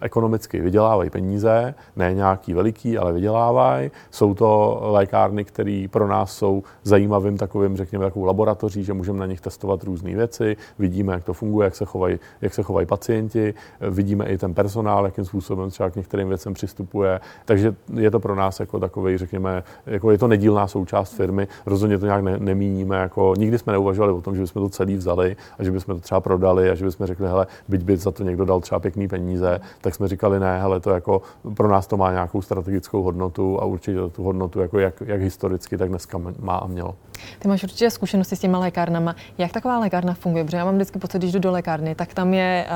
ekonomicky vydělávají peníze, ne nějaký veliký, ale vydělávají. Jsou to lékárny, které pro nás jsou zajímavým takovým, řekněme, takovou laboratoří, že můžeme na nich testovat různé věci, vidíme, jak to funguje, jak se chovají, jak se chovají pacienti, vidíme i ten personál, jakým způsobem třeba k některým věcem přistupuje. Takže je to pro nás jako takový, řekněme, jako je to nedílná součást součást firmy. Rozhodně to nějak ne, nemíníme. Jako, nikdy jsme neuvažovali o tom, že bychom to celý vzali a že bychom to třeba prodali a že bychom řekli, hele, byť by za to někdo dal třeba pěkný peníze, tak jsme říkali, ne, hele, to jako pro nás to má nějakou strategickou hodnotu a určitě tu hodnotu, jako jak, jak historicky, tak dneska má a mělo. Ty máš určitě zkušenosti s těma lékárnama. Jak taková lékárna funguje? Protože já mám vždycky pocit, když jdu do lékárny, tak tam je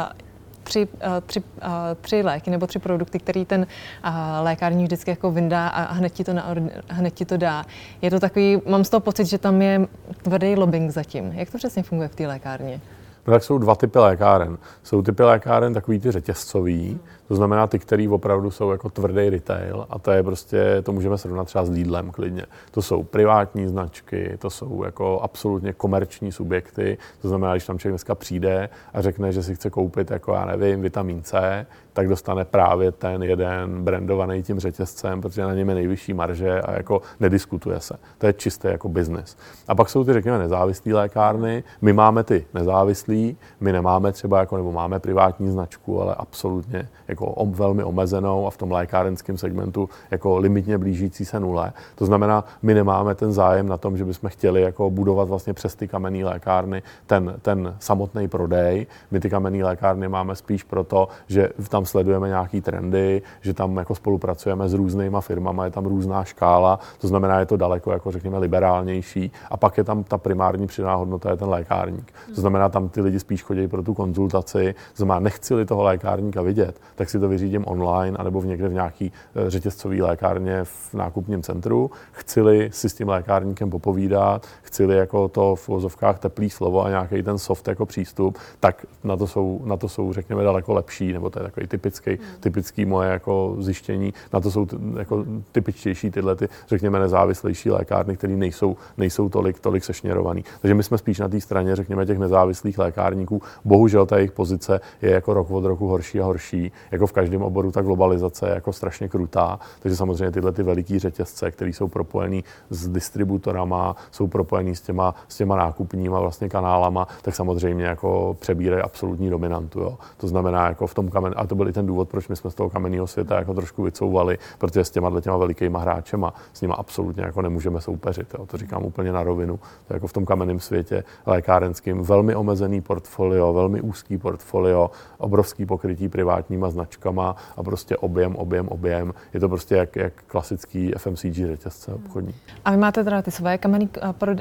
tři, eh, tři, eh, tři léky nebo tři produkty, který ten eh, lékárník vždycky jako vyndá a hned ti, to na, hned ti to dá. Je to takový, mám z toho pocit, že tam je tvrdý lobbying zatím. Jak to přesně funguje v té lékárně? No tak jsou dva typy lékáren. Jsou typy lékáren takový ty řetězcový, to znamená ty, který opravdu jsou jako tvrdý retail a to je prostě, to můžeme srovnat třeba s Lidlem klidně. To jsou privátní značky, to jsou jako absolutně komerční subjekty, to znamená, když tam člověk dneska přijde a řekne, že si chce koupit jako já nevím, vitamin C, tak dostane právě ten jeden brandovaný tím řetězcem, protože na něm je nejvyšší marže a jako nediskutuje se. To je čistý jako business. A pak jsou ty, řekněme, nezávislé lékárny. My máme ty nezávislí, my nemáme třeba, jako, nebo máme privátní značku, ale absolutně jako velmi omezenou a v tom lékárenském segmentu jako limitně blížící se nule. To znamená, my nemáme ten zájem na tom, že bychom chtěli jako budovat vlastně přes ty kamenné lékárny ten, ten samotný prodej. My ty kamenné lékárny máme spíš proto, že tam sledujeme nějaký trendy, že tam jako spolupracujeme s různýma firmama, je tam různá škála, to znamená, je to daleko, jako řekněme, liberálnější. A pak je tam ta primární přidaná hodnota, je ten lékárník. To znamená, tam ty lidi spíš chodí pro tu konzultaci, to znamená, nechci-li toho lékárníka vidět, tak si to vyřídím online, anebo v někde v nějaký eh, řetězcový lékárně v nákupním centru. Chci-li si s tím lékárníkem popovídat, chci-li jako to v vozovkách teplý slovo a nějaký ten soft jako přístup, tak na to jsou, na to jsou řekněme, daleko lepší, nebo to je takový typický, hmm. typický moje jako zjištění. Na to jsou jako typičtější tyhle, ty, řekněme, nezávislejší lékárny, které nejsou, nejsou tolik, tolik sešněrovaný. Takže my jsme spíš na té straně, řekněme, těch nezávislých lékárníků. Bohužel ta jejich pozice je jako rok od roku horší a horší. Jako v každém oboru ta globalizace je jako strašně krutá. Takže samozřejmě tyhle ty veliký řetězce, které jsou propojený s distributorama, jsou propojený s těma, s těma nákupníma vlastně kanálama, tak samozřejmě jako přebírají absolutní dominantu. Jo. To znamená, jako v tom kamen, a to byl i ten důvod, proč my jsme z toho kamenného světa jako trošku vycouvali, protože s těma těma velikýma hráčema s nimi absolutně jako nemůžeme soupeřit. Jo. To říkám úplně na rovinu. To jako v tom kamenném světě lékárenským velmi omezený portfolio, velmi úzký portfolio, obrovský pokrytí privátníma značkama a prostě objem, objem, objem. Je to prostě jak, jak klasický FMCG řetězce obchodní. A vy máte teda ty své kamenný,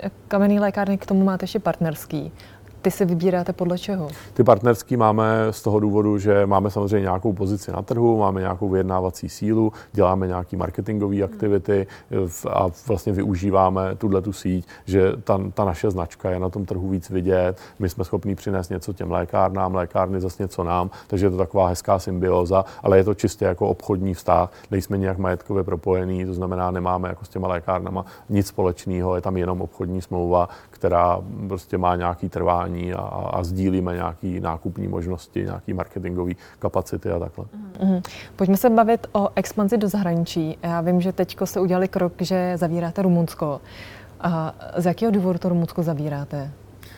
eh, kamenný lékárny, k tomu máte ještě partnerský. Ty si vybíráte podle čeho? Ty partnerský máme z toho důvodu, že máme samozřejmě nějakou pozici na trhu, máme nějakou vyjednávací sílu, děláme nějaké marketingové aktivity a vlastně využíváme tuhle tu síť, že ta, ta naše značka je na tom trhu víc vidět. My jsme schopni přinést něco těm lékárnám, lékárny zase něco nám, takže je to taková hezká symbioza, ale je to čistě jako obchodní vztah, nejsme nějak majetkově propojení, to znamená, nemáme jako s těma lékárnama nic společného, je tam jenom obchodní smlouva, která prostě má nějaký trvání a, a sdílíme nějaké nákupní možnosti, nějaké marketingové kapacity a takhle. Mm-hmm. Pojďme se bavit o expanzi do zahraničí. Já vím, že teď se udělali krok, že zavíráte Rumunsko. A z jakého důvodu to Rumunsko zavíráte?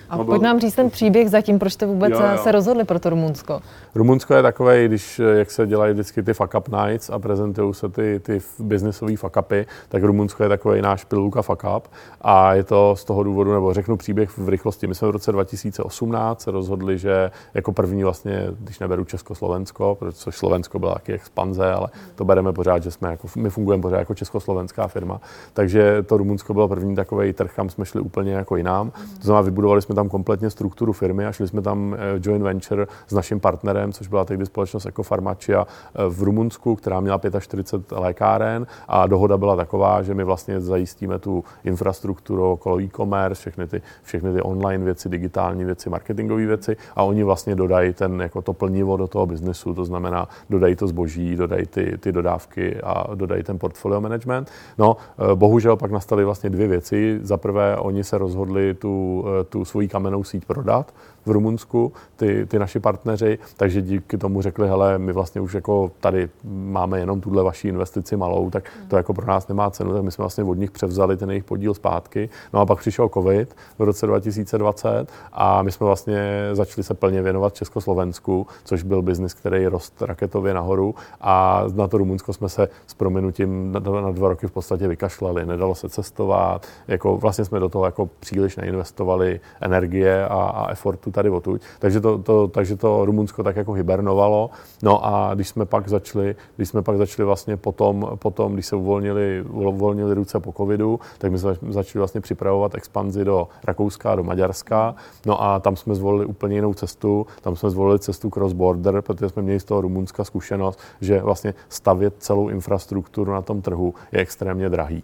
A no, pojď nám říct ten příběh zatím, proč jste vůbec jo, jo. se rozhodli pro to Rumunsko. Rumunsko je takové, když jak se dělají vždycky ty fuck up nights a prezentují se ty, ty biznisové fuck upy, tak Rumunsko je takový náš pilulka fuck up. A je to z toho důvodu, nebo řeknu příběh v rychlosti. My jsme v roce 2018 se rozhodli, že jako první vlastně, když neberu Československo, protože Slovensko byla taky expanze, ale to bereme pořád, že jsme jako, my fungujeme pořád jako československá firma. Takže to Rumunsko bylo první takový trh, kam jsme šli úplně jako jinam. To znamená, vybudovali jsme tam kompletně strukturu firmy a šli jsme tam eh, joint venture s naším partnerem, což byla tehdy společnost jako Farmacia eh, v Rumunsku, která měla 45 lékáren a dohoda byla taková, že my vlastně zajistíme tu infrastrukturu okolo e-commerce, všechny ty, všechny ty online věci, digitální věci, marketingové věci a oni vlastně dodají ten, jako to plnivo do toho biznesu, to znamená, dodají to zboží, dodají ty, ty dodávky a dodají ten portfolio management. No, eh, bohužel pak nastaly vlastně dvě věci. Za prvé, oni se rozhodli tu, tu svoji kamennou síť prodat, v Rumunsku, ty, ty naši partneři, takže díky tomu řekli, hele, my vlastně už jako tady máme jenom tuhle vaši investici malou, tak to jako pro nás nemá cenu, tak my jsme vlastně od nich převzali ten jejich podíl zpátky. No a pak přišel covid v roce 2020 a my jsme vlastně začali se plně věnovat Československu, což byl biznis, který rost raketově nahoru a na to Rumunsko jsme se s prominutím na, dva roky v podstatě vykašlali, nedalo se cestovat, jako vlastně jsme do toho jako příliš neinvestovali energie a, a efortu tady odtud. Takže to, to, takže to Rumunsko tak jako hibernovalo. No a když jsme pak začali, když jsme pak začali vlastně potom, potom když se uvolnili, uvolnili ruce po covidu, tak my jsme začali vlastně připravovat expanzi do Rakouska, do Maďarska. No a tam jsme zvolili úplně jinou cestu. Tam jsme zvolili cestu cross-border, protože jsme měli z toho Rumunska zkušenost, že vlastně stavět celou infrastrukturu na tom trhu je extrémně drahý.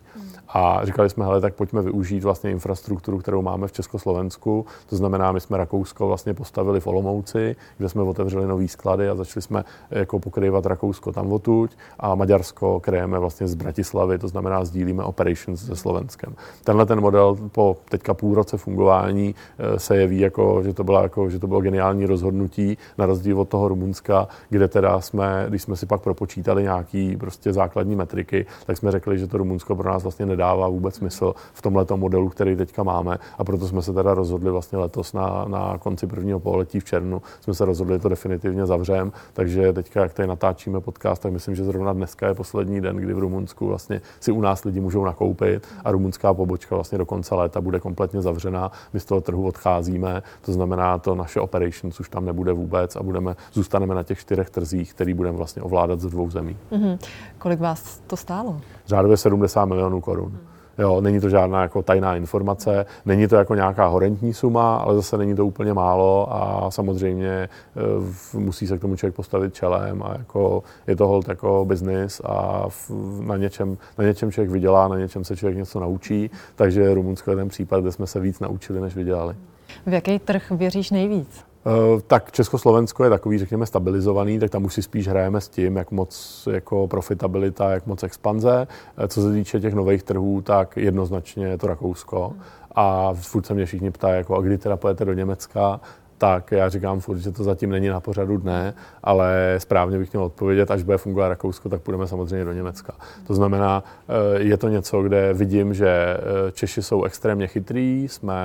A říkali jsme, hele, tak pojďme využít vlastně infrastrukturu, kterou máme v Československu. To znamená, my jsme Rakousko vlastně postavili v Olomouci, kde jsme otevřeli nový sklady a začali jsme jako pokrývat Rakousko tam otuď a Maďarsko kryjeme vlastně z Bratislavy, to znamená, sdílíme operations se Slovenskem. Tenhle ten model po teďka půl roce fungování eh, se jeví jako, že to, bylo jako, že to bylo geniální rozhodnutí na rozdíl od toho Rumunska, kde teda jsme, když jsme si pak propočítali nějaký prostě základní metriky, tak jsme řekli, že to Rumunsko pro nás vlastně nedává vůbec smysl v tomhle modelu, který teďka máme a proto jsme se teda rozhodli vlastně letos na, na konci prvního pololetí v červnu jsme se rozhodli to definitivně zavřem, takže teďka, jak tady natáčíme podcast, tak myslím, že zrovna dneska je poslední den, kdy v Rumunsku vlastně si u nás lidi můžou nakoupit a rumunská pobočka vlastně do konce léta bude kompletně zavřená. My z toho trhu odcházíme, to znamená, to naše operations už tam nebude vůbec a budeme, zůstaneme na těch čtyřech trzích, který budeme vlastně ovládat ze dvou zemí. Mm-hmm. Kolik vás to stálo? Řádově 70 milionů korun. Mm. Jo, není to žádná jako tajná informace, není to jako nějaká horentní suma, ale zase není to úplně málo a samozřejmě e, musí se k tomu člověk postavit čelem a jako je to hold jako business a na něčem, na něčem člověk vydělá, na něčem se člověk něco naučí, takže Rumunsko je ten případ, kde jsme se víc naučili, než vydělali. V jaký trh věříš nejvíc? Eh, tak Československo je takový, řekněme, stabilizovaný, tak tam už si spíš hrajeme s tím, jak moc jako profitabilita, jak moc expanze. Eh, co se týče těch nových trhů, tak jednoznačně je to Rakousko. A furt se mě všichni ptají, jako, a kdy teda pojete do Německa, tak já říkám furt, že to zatím není na pořadu dne, ale správně bych měl odpovědět, až bude fungovat Rakousko, tak půjdeme samozřejmě do Německa. To znamená, eh, je to něco, kde vidím, že eh, Češi jsou extrémně chytrý, jsme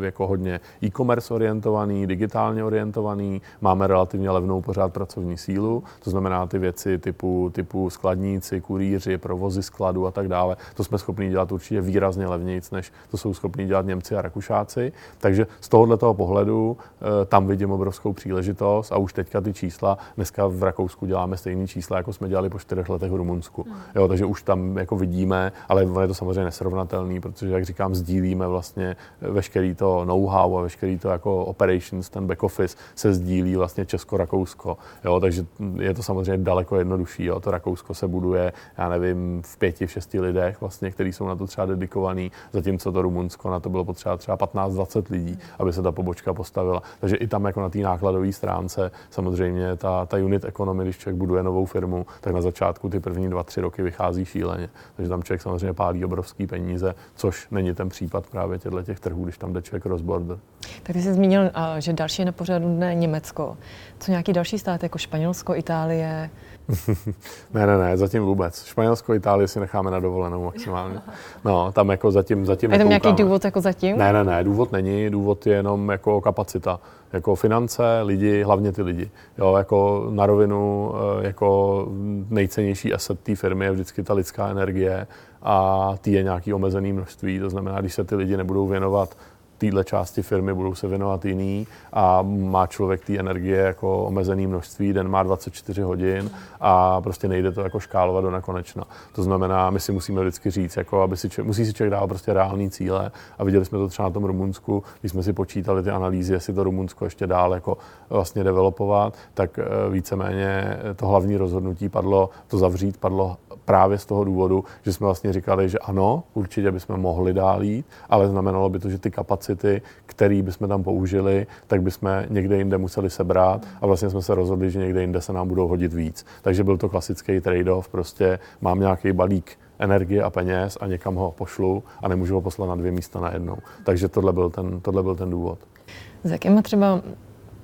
eh, jako hodně e-commerce orientovaný, digitálně orientovaný, máme relativně levnou pořád pracovní sílu, to znamená ty věci typu, typu skladníci, kurýři, provozy skladu a tak dále, to jsme schopni dělat určitě výrazně levnějc, než to jsou schopni dělat Němci a Rakušáci. Takže z tohoto pohledu Eh, tam vidím obrovskou příležitost a už teďka ty čísla, dneska v Rakousku děláme stejné čísla, jako jsme dělali po čtyřech letech v Rumunsku. Hmm. Jo, takže už tam jako vidíme, ale je to samozřejmě nesrovnatelný, protože, jak říkám, sdílíme vlastně veškerý to know-how a veškerý to jako operations, ten back office se sdílí vlastně Česko-Rakousko. Jo, takže je to samozřejmě daleko jednodušší. Jo. To Rakousko se buduje, já nevím, v pěti, v šesti lidech, vlastně, kteří jsou na to třeba dedikovaní, zatímco to Rumunsko na to bylo potřeba třeba 15-20 lidí, aby se ta pobočka postavila. Takže i tam jako na té nákladové stránce samozřejmě ta, ta unit economy, když člověk buduje novou firmu, tak na začátku ty první dva, tři roky vychází šíleně. Takže tam člověk samozřejmě pálí obrovský peníze, což není ten případ právě těchto těch trhů, když tam jde člověk cross border. Tak ty jsi zmínil, že další na pořadu dne Německo. Co nějaký další stát, jako Španělsko, Itálie? ne, ne, ne, zatím vůbec. Španělsko, Itálii si necháme na dovolenou maximálně. No, tam jako zatím, zatím Je tam nějaký důvod jako zatím? Ne, ne, ne, důvod není, důvod je jenom jako kapacita. Jako finance, lidi, hlavně ty lidi. Jo, jako na rovinu, eh, jako nejcennější asset té firmy je vždycky ta lidská energie a ty je nějaký omezený množství. To znamená, když se ty lidi nebudou věnovat téhle části firmy budou se věnovat jiný a má člověk té energie jako omezený množství, den má 24 hodin a prostě nejde to jako škálovat do nekonečna. To znamená, my si musíme vždycky říct, jako aby si člověk, musí si člověk dát prostě reální cíle a viděli jsme to třeba na tom Rumunsku, když jsme si počítali ty analýzy, jestli to Rumunsko ještě dál jako vlastně developovat, tak eh, víceméně to hlavní rozhodnutí padlo, to zavřít padlo právě z toho důvodu, že jsme vlastně říkali, že ano, určitě bychom mohli dál jít, ale znamenalo by to, že ty kapacity, které bychom tam použili, tak bychom někde jinde museli sebrat a vlastně jsme se rozhodli, že někde jinde se nám budou hodit víc. Takže byl to klasický trade-off, prostě mám nějaký balík energie a peněz a někam ho pošlu a nemůžu ho poslat na dvě místa najednou. Takže tohle byl ten, tohle byl ten důvod. S jakýma třeba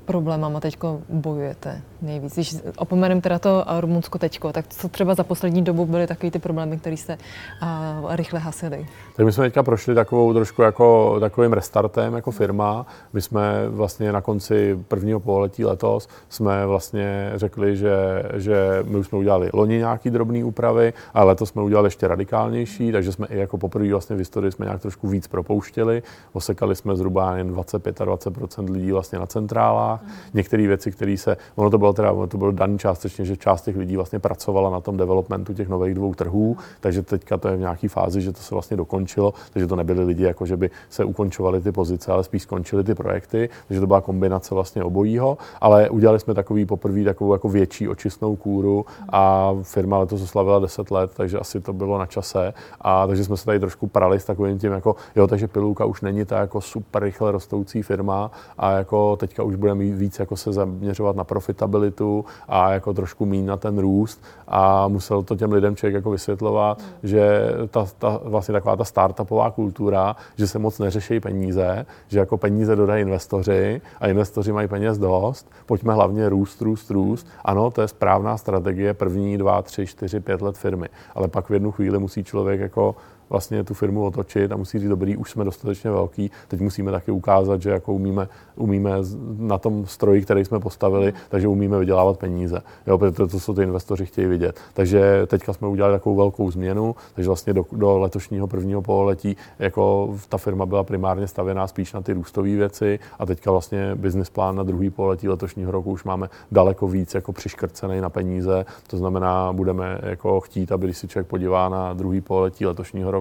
problémama teď bojujete nejvíc? Když opomenem teda to Rumunsko teďko, tak co třeba za poslední dobu byly takové ty problémy, které jste uh, rychle hasili? Tak my jsme teďka prošli takovou trošku jako takovým restartem jako firma. My jsme vlastně na konci prvního pololetí letos jsme vlastně řekli, že, že my už jsme udělali loni nějaký drobné úpravy, a letos jsme udělali ještě radikálnější, takže jsme i jako poprvé vlastně v historii jsme nějak trošku víc propouštěli. Osekali jsme zhruba jen 25-20% lidí vlastně na centrálách Některé věci, které se, ono to bylo teda, ono to bylo daný částečně, že část těch lidí vlastně pracovala na tom developmentu těch nových dvou trhů, takže teďka to je v nějaké fázi, že to se vlastně dokončilo, takže to nebyly lidi, jako že by se ukončovaly ty pozice, ale spíš skončily ty projekty, takže to byla kombinace vlastně obojího, ale udělali jsme takový poprvé takovou jako větší očistnou kůru a firma letos oslavila 10 let, takže asi to bylo na čase a takže jsme se tady trošku prali s takovým tím jako, jo, takže Pilulka už není ta jako super rychle rostoucí firma a jako teďka už budeme víc jako se zaměřovat na profitabilitu a jako trošku míň na ten růst a musel to těm lidem člověk jako vysvětlovat, mm. že ta, ta, vlastně taková ta startupová kultura, že se moc neřeší peníze, že jako peníze dodají investoři a investoři mají peněz dost, pojďme hlavně růst, růst, růst. Ano, to je správná strategie první dva, tři, čtyři, pět let firmy, ale pak v jednu chvíli musí člověk jako vlastně tu firmu otočit a musí říct, dobrý, už jsme dostatečně velký, teď musíme taky ukázat, že jako umíme, umíme na tom stroji, který jsme postavili, takže umíme vydělávat peníze. Jo, protože to, jsou ty investoři chtějí vidět. Takže teďka jsme udělali takovou velkou změnu, takže vlastně do, do letošního prvního pololetí jako ta firma byla primárně stavěná spíš na ty růstové věci a teďka vlastně business plán na druhý pololetí letošního roku už máme daleko víc jako přiškrcený na peníze. To znamená, budeme jako chtít, aby když si člověk podívá na druhý pololetí letošního roku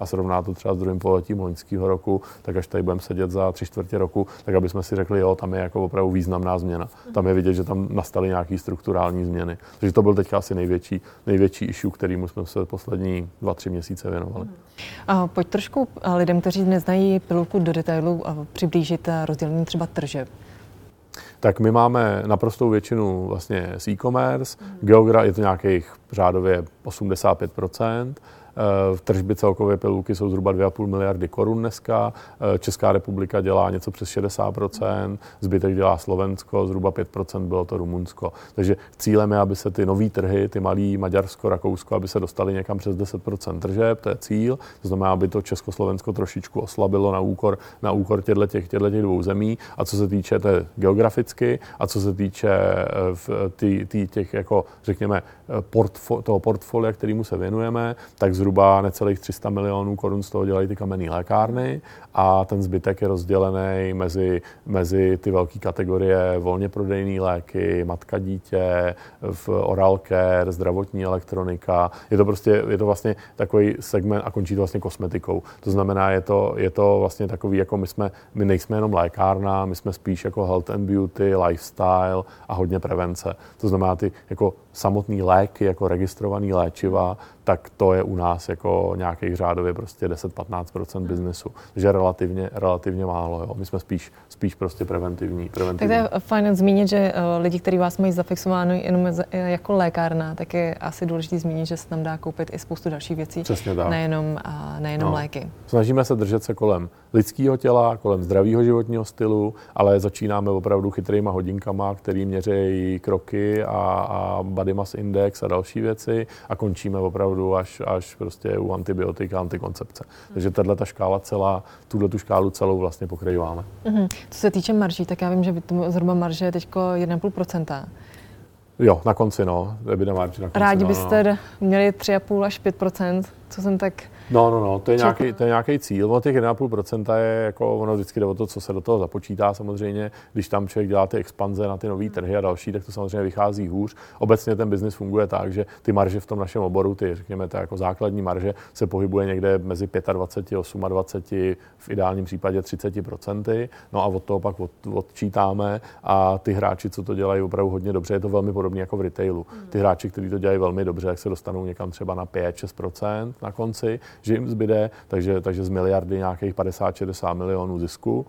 a srovná to třeba s druhým poletím loňského roku, tak až tady budeme sedět za tři čtvrtě roku, tak aby jsme si řekli, jo, tam je jako opravdu významná změna. Tam je vidět, že tam nastaly nějaké strukturální změny. Takže to byl teďka asi největší, největší issue, kterýmu jsme se poslední dva, tři měsíce věnovali. A pojď trošku lidem, kteří neznají pilulku do detailu, přiblížit rozdělení třeba tržeb tak my máme naprostou většinu vlastně z e-commerce, mm. Geogra je to nějakých řádově 85 Eh, v tržby celkově pilulky jsou zhruba 2,5 miliardy korun dneska. Eh, Česká republika dělá něco přes 60%, zbytek dělá Slovensko, zhruba 5% bylo to Rumunsko. Takže cílem je, aby se ty nové trhy, ty malý Maďarsko, Rakousko, aby se dostali někam přes 10% tržeb, to je cíl. To znamená, aby to Československo trošičku oslabilo na úkor, na úkor těchto těch, těch dvou zemí. A co se týče té geograficky a co se týče eh, v tý, tý, těch, jako řekněme, portfo, toho portfolia, kterému se věnujeme, tak zhruba necelých 300 milionů korun z toho dělají ty kamenné lékárny a ten zbytek je rozdělený mezi, mezi ty velké kategorie volně prodejné léky, matka dítě, v oral care, zdravotní elektronika. Je to prostě, je to vlastně takový segment a končí to vlastně kosmetikou. To znamená, je to, je to vlastně takový, jako my jsme, my nejsme jenom lékárna, my jsme spíš jako health and beauty, lifestyle a hodně prevence. To znamená ty jako samotný léky, jako registrovaný léčiva, tak to je u nás jako nějakých řádově prostě 10-15% biznesu. Takže relativně, relativně málo. Jo. My jsme spíš, spíš prostě preventivní, preventivní. Tak to je fajn zmínit, že uh, lidi, kteří vás mají zafixováno jenom jako lékárna, tak je asi důležité zmínit, že se tam dá koupit i spoustu dalších věcí. Přesně tak. Nejenom, uh, nejenom no. léky. Snažíme se držet se kolem lidského těla, kolem zdravého životního stylu, ale začínáme opravdu chytrýma hodinkama, který měří kroky a, a body mass index a další věci a končíme opravdu až, až prostě u antibiotik a antikoncepce. Takže tahle ta škála celá, tuhle tu škálu celou vlastně pokryváme. Mm-hmm. Co se týče marží, tak já vím, že zhruba marže je teď 1,5%. Jo, na konci, no. EBITDA margin na konci, Rádi no, byste no. měli 3,5 až 5% co jsem tak No, no, no, to je, nějaký, to je nějaký cíl. Ono těch 1,5% je jako, ono vždycky jde o to, co se do toho započítá samozřejmě. Když tam člověk dělá ty expanze na ty nové trhy a další, tak to samozřejmě vychází hůř. Obecně ten biznis funguje tak, že ty marže v tom našem oboru, ty řekněme, ta jako základní marže, se pohybuje někde mezi 25, 28, v ideálním případě 30%. No a od toho pak od, odčítáme a ty hráči, co to dělají opravdu hodně dobře, je to velmi podobné jako v retailu. Ty hráči, kteří to dělají velmi dobře, tak se dostanou někam třeba na 5-6% na konci že jim zbyde, takže, takže z miliardy nějakých 50-60 milionů zisku.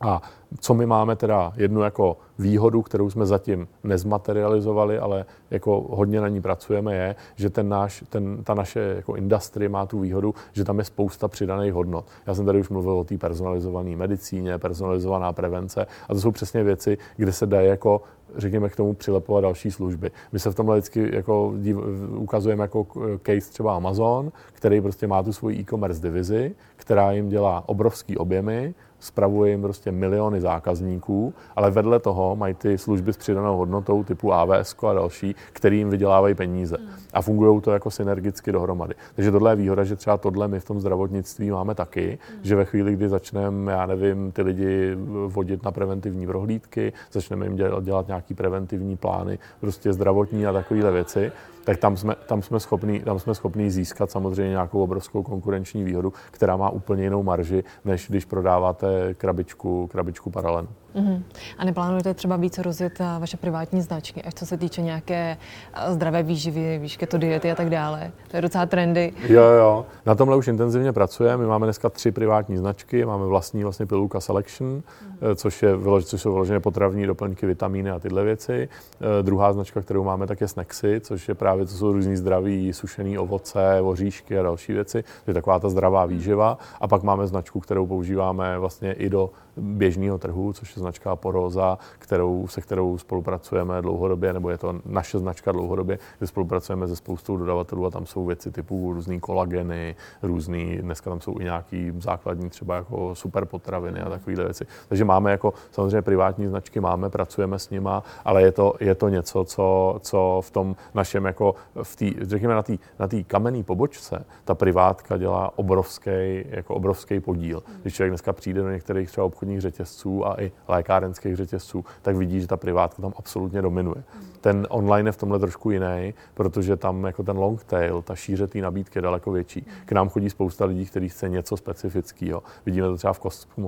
A co my máme teda jednu jako výhodu, kterou jsme zatím nezmaterializovali, ale jako hodně na ní pracujeme, je, že ten náš, ten, ta naše jako industrie má tu výhodu, že tam je spousta přidaných hodnot. Já jsem tady už mluvil o té personalizované medicíně, personalizovaná prevence a to jsou přesně věci, kde se dá jako řekněme, k tomu přilepovat další služby. My se v tomhle vždycky jako div, ukazujeme jako case třeba Amazon, který prostě má tu svoji e-commerce divizi, která jim dělá obrovský objemy, spravuje jim prostě miliony zákazníků, ale vedle toho mají ty služby s přidanou hodnotou typu AWS a další, který jim vydělávají peníze. A fungují to jako synergicky dohromady. Takže tohle je výhoda, že třeba tohle my v tom zdravotnictví máme taky, že ve chvíli, kdy začneme, já nevím, ty lidi vodit na preventivní prohlídky, začneme jim dělat, dělat nějaký preventivní plány, prostě zdravotní a takovéhle věci, tak tam jsme, tam jsme, schopní, tam jsme schopní získat samozřejmě nějakou obrovskou konkurenční výhodu, která má úplně jinou marži, než když prodáváte krabičku, krabičku paralenu. Uh-huh. A neplánujete třeba více rozjet eh, vaše privátní značky, až co se týče nějaké eh, zdravé výživy, víš, to diety a tak dále? To je docela trendy. Jo, jo. Na tomhle už intenzivně pracujeme. My máme dneska tři privátní značky. Máme vlastní vlastně Piluka Selection, uh-huh. což, je, což jsou vyloženě potravní doplňky, vitamíny a tyhle věci. Druhá značka, kterou máme, tak je Snacksy, což je právě, to jsou různý zdraví, sušený ovoce, oříšky a další věci. To je taková ta zdravá výživa. A pak máme značku, kterou používáme vlastně i do běžného trhu, což je značka Poroza, kterou, se kterou spolupracujeme dlouhodobě, nebo je to naše značka dlouhodobě, kde spolupracujeme se spoustou dodavatelů a tam jsou věci typu různý kolageny, různý, dneska tam jsou i nějaký základní třeba jako super potraviny a takovéhle věci. Takže máme jako samozřejmě privátní značky, máme, pracujeme s nima, ale je to, je to něco, co, co v tom našem jako v tý, řekněme na té na tý kamenné pobočce, ta privátka dělá obrovský, jako obrovský podíl. Když člověk dneska přijde do některých třeba obchodních řetězců a i lékárenských řetězců, tak vidí, že ta privátka tam absolutně dominuje. Ten online je v tomhle trošku jiný, protože tam jako ten long tail, ta šíře té nabídky je daleko větší. K nám chodí spousta lidí, kteří chce něco specifického. Vidíme to třeba v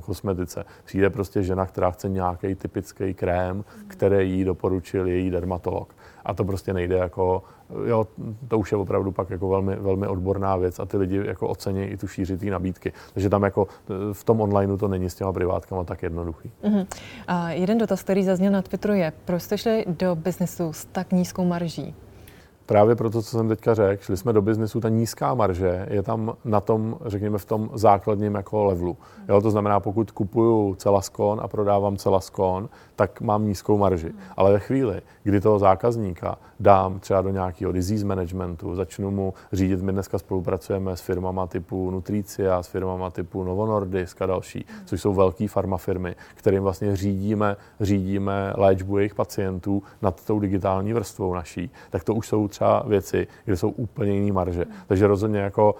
kosmetice. Přijde prostě žena, která chce nějaký typický krém, který jí doporučil její dermatolog. A to prostě nejde jako jo, to už je opravdu pak jako velmi, velmi odborná věc a ty lidi jako ocení i tu šířitý nabídky. Takže tam jako v tom onlineu to není s těma privátkama tak jednoduchý. Uh-huh. A jeden dotaz, který zazněl na Twitteru je, proč jste šli do biznesu s tak nízkou marží? Právě proto, co jsem teďka řekl, šli jsme do biznesu, ta nízká marže je tam na tom, řekněme, v tom základním jako levelu. Jo, to znamená, pokud kupuju celaskon a prodávám celaskon, tak mám nízkou marži. Ale ve chvíli, kdy toho zákazníka dám třeba do nějakého disease managementu, začnu mu řídit, my dneska spolupracujeme s firmama typu Nutricia, s firmama typu Novo Nordisk a další, což jsou velké farmafirmy, kterým vlastně řídíme, řídíme léčbu jejich pacientů nad tou digitální vrstvou naší, tak to už jsou třeba věci, kde jsou úplně jiné marže. Takže rozhodně jako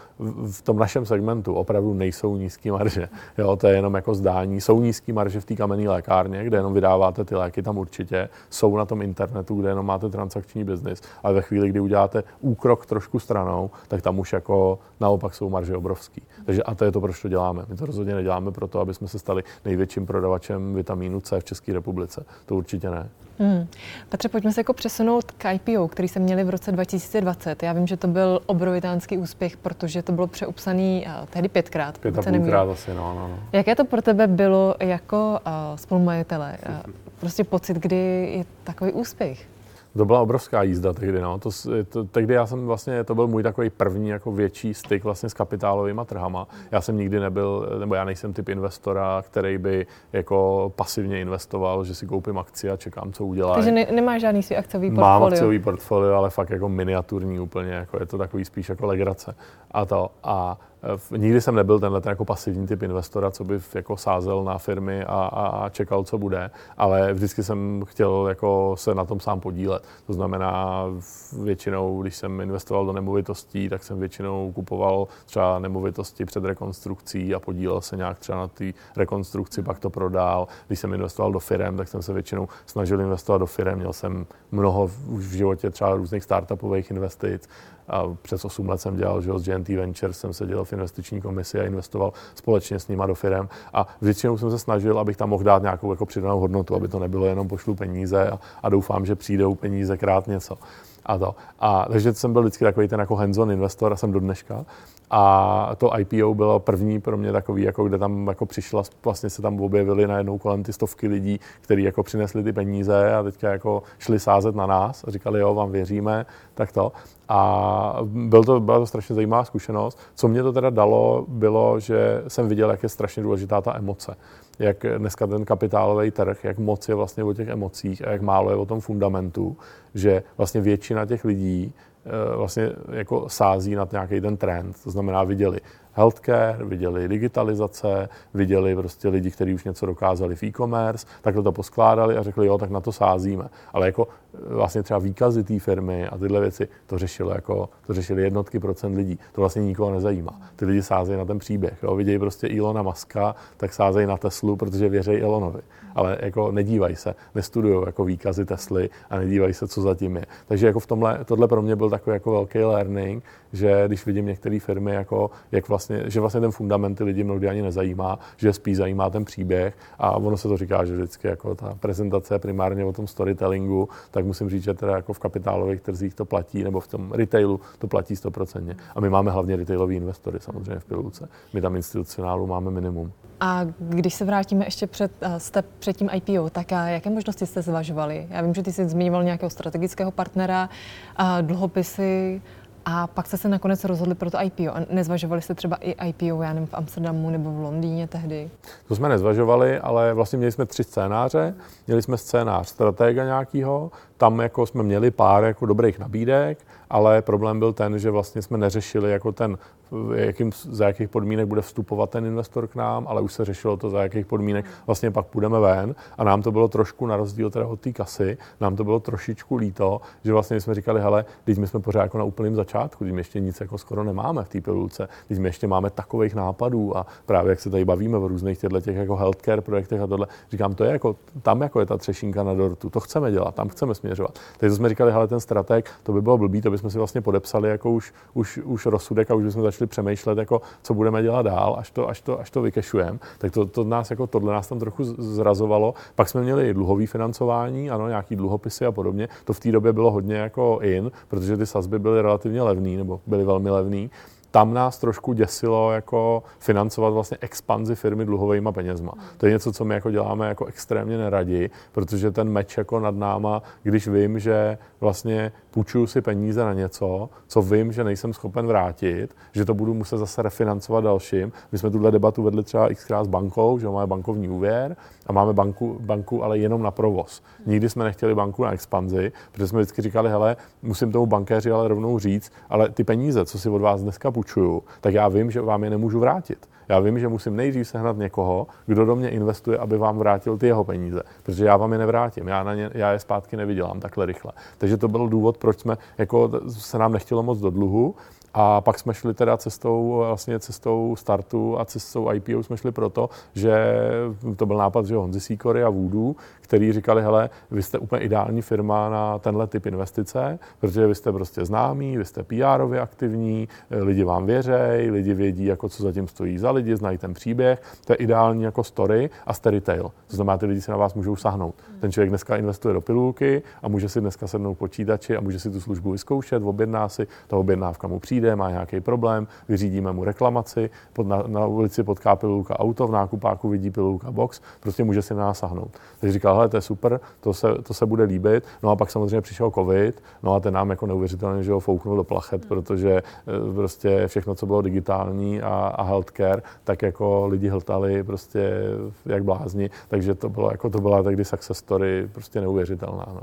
v tom našem segmentu opravdu nejsou nízké marže. Jo, to je jenom jako zdání. Jsou nízké marže v té kamenné lékárně, kde jenom vydáváte ty léky, tam určitě. Jsou na tom internetu, kde jenom máte transakční biznis. Ale ve chvíli, kdy uděláte úkrok trošku stranou, tak tam už jako naopak jsou marže obrovský. Takže a to je to, proč to děláme. My to rozhodně neděláme proto, aby jsme se stali největším prodavačem vitamínu C v České republice. To určitě ne. Hmm. Petře, pojďme se jako přesunout k IPO, který se měli v roce 2020. Já vím, že to byl obrovitánský úspěch, protože to bylo přeupsaný uh, tehdy pětkrát. Pět a půlkrát asi, no, no, no. Jaké to pro tebe bylo jako uh, spolumajitele? Uh, prostě pocit, kdy je takový úspěch? To byla obrovská jízda tehdy. No. To, to, tehdy já jsem vlastně, to byl můj takový první jako větší styk vlastně s kapitálovými trhama. Já jsem nikdy nebyl, nebo já nejsem typ investora, který by jako pasivně investoval, že si koupím akci a čekám, co udělá. Takže ne, nemáš žádný svůj akciový portfolio? Mám akciový portfolio, ale fakt jako miniaturní úplně, jako je to takový spíš jako legrace. A to. A Nikdy jsem nebyl tenhle ten jako pasivní typ investora, co by jako sázel na firmy a, a, a čekal, co bude, ale vždycky jsem chtěl jako se na tom sám podílet. To znamená, většinou, když jsem investoval do nemovitostí, tak jsem většinou kupoval třeba nemovitosti před rekonstrukcí a podílel se nějak třeba na té rekonstrukci, pak to prodal. Když jsem investoval do firm, tak jsem se většinou snažil investovat do firm. Měl jsem mnoho v životě třeba různých startupových investic a přes 8 let jsem dělal, že z GNT Ventures jsem seděl v investiční komisi a investoval společně s nima do firm. A většinou jsem se snažil, abych tam mohl dát nějakou jako přidanou hodnotu, aby to nebylo jenom pošlu peníze a, a doufám, že přijdou peníze krát něco. A to. A, takže jsem byl vždycky takový ten jako hands-on investor a jsem do dneška. A to IPO bylo první pro mě takový, jako kde tam jako přišla, vlastně se tam objevili najednou kolem ty stovky lidí, kteří jako přinesli ty peníze a teďka jako šli sázet na nás a říkali, jo, vám věříme, tak to. A byl to, byla to strašně zajímavá zkušenost. Co mě to teda dalo, bylo, že jsem viděl, jak je strašně důležitá ta emoce. Jak dneska ten kapitálový trh, jak moc je vlastně o těch emocích a jak málo je o tom fundamentu, že vlastně většina těch lidí vlastně jako sází na nějaký ten trend. To znamená, viděli healthcare, viděli digitalizace, viděli prostě lidi, kteří už něco dokázali v e-commerce, takhle to poskládali a řekli, jo, tak na to sázíme. Ale jako eh, vlastně třeba výkazy té firmy a tyhle věci, to řešilo jako, to řešili jednotky procent lidí. To vlastně nikoho nezajímá. Ty lidi sázejí na ten příběh. Jo. Vidějí prostě Ilona Maska, tak sázejí na Teslu, protože věří Elonovi. Ale jako nedívají se, nestudují jako výkazy Tesly a nedívají se, co zatím je. Takže jako v tomhle, tohle pro mě byl takový jako velký learning, že když vidím některé firmy, jako, jak vlastně, že vlastně ten fundament ty lidi mnohdy ani nezajímá, že spíš zajímá ten příběh a ono se to říká, že vždycky jako ta prezentace je primárně o tom storytellingu, tak musím říct, že teda jako v kapitálových trzích to platí, nebo v tom retailu to platí 100%. A my máme hlavně retailový investory samozřejmě v Pilulce. My tam institucionálu máme minimum. A když se vrátíme ještě před, eh, step před tím IPO, tak a jaké možnosti jste zvažovali? Já vím, že ty jsi zmiňoval nějakého strategického partnera, a dluhopisy, a pak jste se nakonec rozhodli pro to IPO. A nezvažovali jste třeba i IPO, já nevím, v Amsterdamu nebo v Londýně tehdy? To jsme nezvažovali, ale vlastně měli jsme tři scénáře. Měli jsme scénář stratega nějakého, tam jako jsme měli pár jako dobrých nabídek, ale problém byl ten, že vlastně jsme neřešili jako ten, jakým, za jakých podmínek bude vstupovat ten investor k nám, ale už se řešilo to, za jakých podmínek vlastně pak půjdeme ven a nám to bylo trošku na rozdíl teda od té kasy, nám to bylo trošičku líto, že vlastně jsme říkali, hele, teď my jsme pořád jako na úplném začátku, teď my ještě nic jako skoro nemáme v té pilulce, teď my ještě máme takových nápadů a právě jak se tady bavíme o různých těchto těch jako healthcare projektech a tohle, říkám, to je jako, tam jako je ta třešínka na dortu, to chceme dělat, tam chceme směřovat. Takže jsme říkali, hele, ten strateg, to by bylo blbý, to bychom si vlastně podepsali jako už, už, už rozsudek a už bychom začali přemýšlet, jako, co budeme dělat dál, až to, až to, až to vykešujeme. Tak to, to nás, jako tohle nás tam trochu zrazovalo. Pak jsme měli dluhový financování, ano, nějaký dluhopisy a podobně. To v té době bylo hodně jako in, protože ty sazby byly relativně levný, nebo byly velmi levný tam nás trošku děsilo jako financovat vlastně expanzi firmy dluhovými penězma. To je něco, co my jako děláme jako extrémně neradi, protože ten meč jako nad náma, když vím, že vlastně půjčuju si peníze na něco, co vím, že nejsem schopen vrátit, že to budu muset zase refinancovat dalším. My jsme tuhle debatu vedli třeba xkrát s bankou, že máme bankovní úvěr a máme banku, banku ale jenom na provoz. Nikdy jsme nechtěli banku na expanzi, protože jsme vždycky říkali, hele, musím tomu bankéři ale rovnou říct, ale ty peníze, co si od vás dneska půjčuju, tak já vím, že vám je nemůžu vrátit. Já vím, že musím nejdřív sehnat někoho, kdo do mě investuje, aby vám vrátil ty jeho peníze, protože já vám je nevrátím, já, na ně, já je zpátky nevydělám takhle rychle. Takže to byl důvod, proč jsme, jako se nám nechtělo moc do dluhu a pak jsme šli teda cestou, vlastně cestou startu a cestou IPO jsme šli proto, že to byl nápad, že Honzi Sikory a Voodoo, který říkali, hele, vy jste úplně ideální firma na tenhle typ investice, protože vy jste prostě známí, vy jste PR-ově aktivní, lidi vám věřejí, lidi vědí, jako co zatím stojí za lidi, znají ten příběh, to je ideální jako story a jste retail. To znamená, ty lidi si na vás můžou sahnout. Ten člověk dneska investuje do pilulky a může si dneska sednout počítači a může si tu službu vyzkoušet, objedná si, ta objednávka mu přijde, přijde, má nějaký problém, vyřídíme mu reklamaci, pod, na, na ulici potká pilulka auto, v nákupáku vidí pilulka box, prostě může si na nás sahnout. Takže říkal, hele, to je super, to se, to se bude líbit. No a pak samozřejmě přišel covid, no a ten nám jako neuvěřitelně, že ho fouknul do plachet, hmm. protože eh, prostě všechno, co bylo digitální a, a healthcare, tak jako lidi hltali prostě jak blázni, takže to bylo jako to byla tehdy success story prostě neuvěřitelná. No.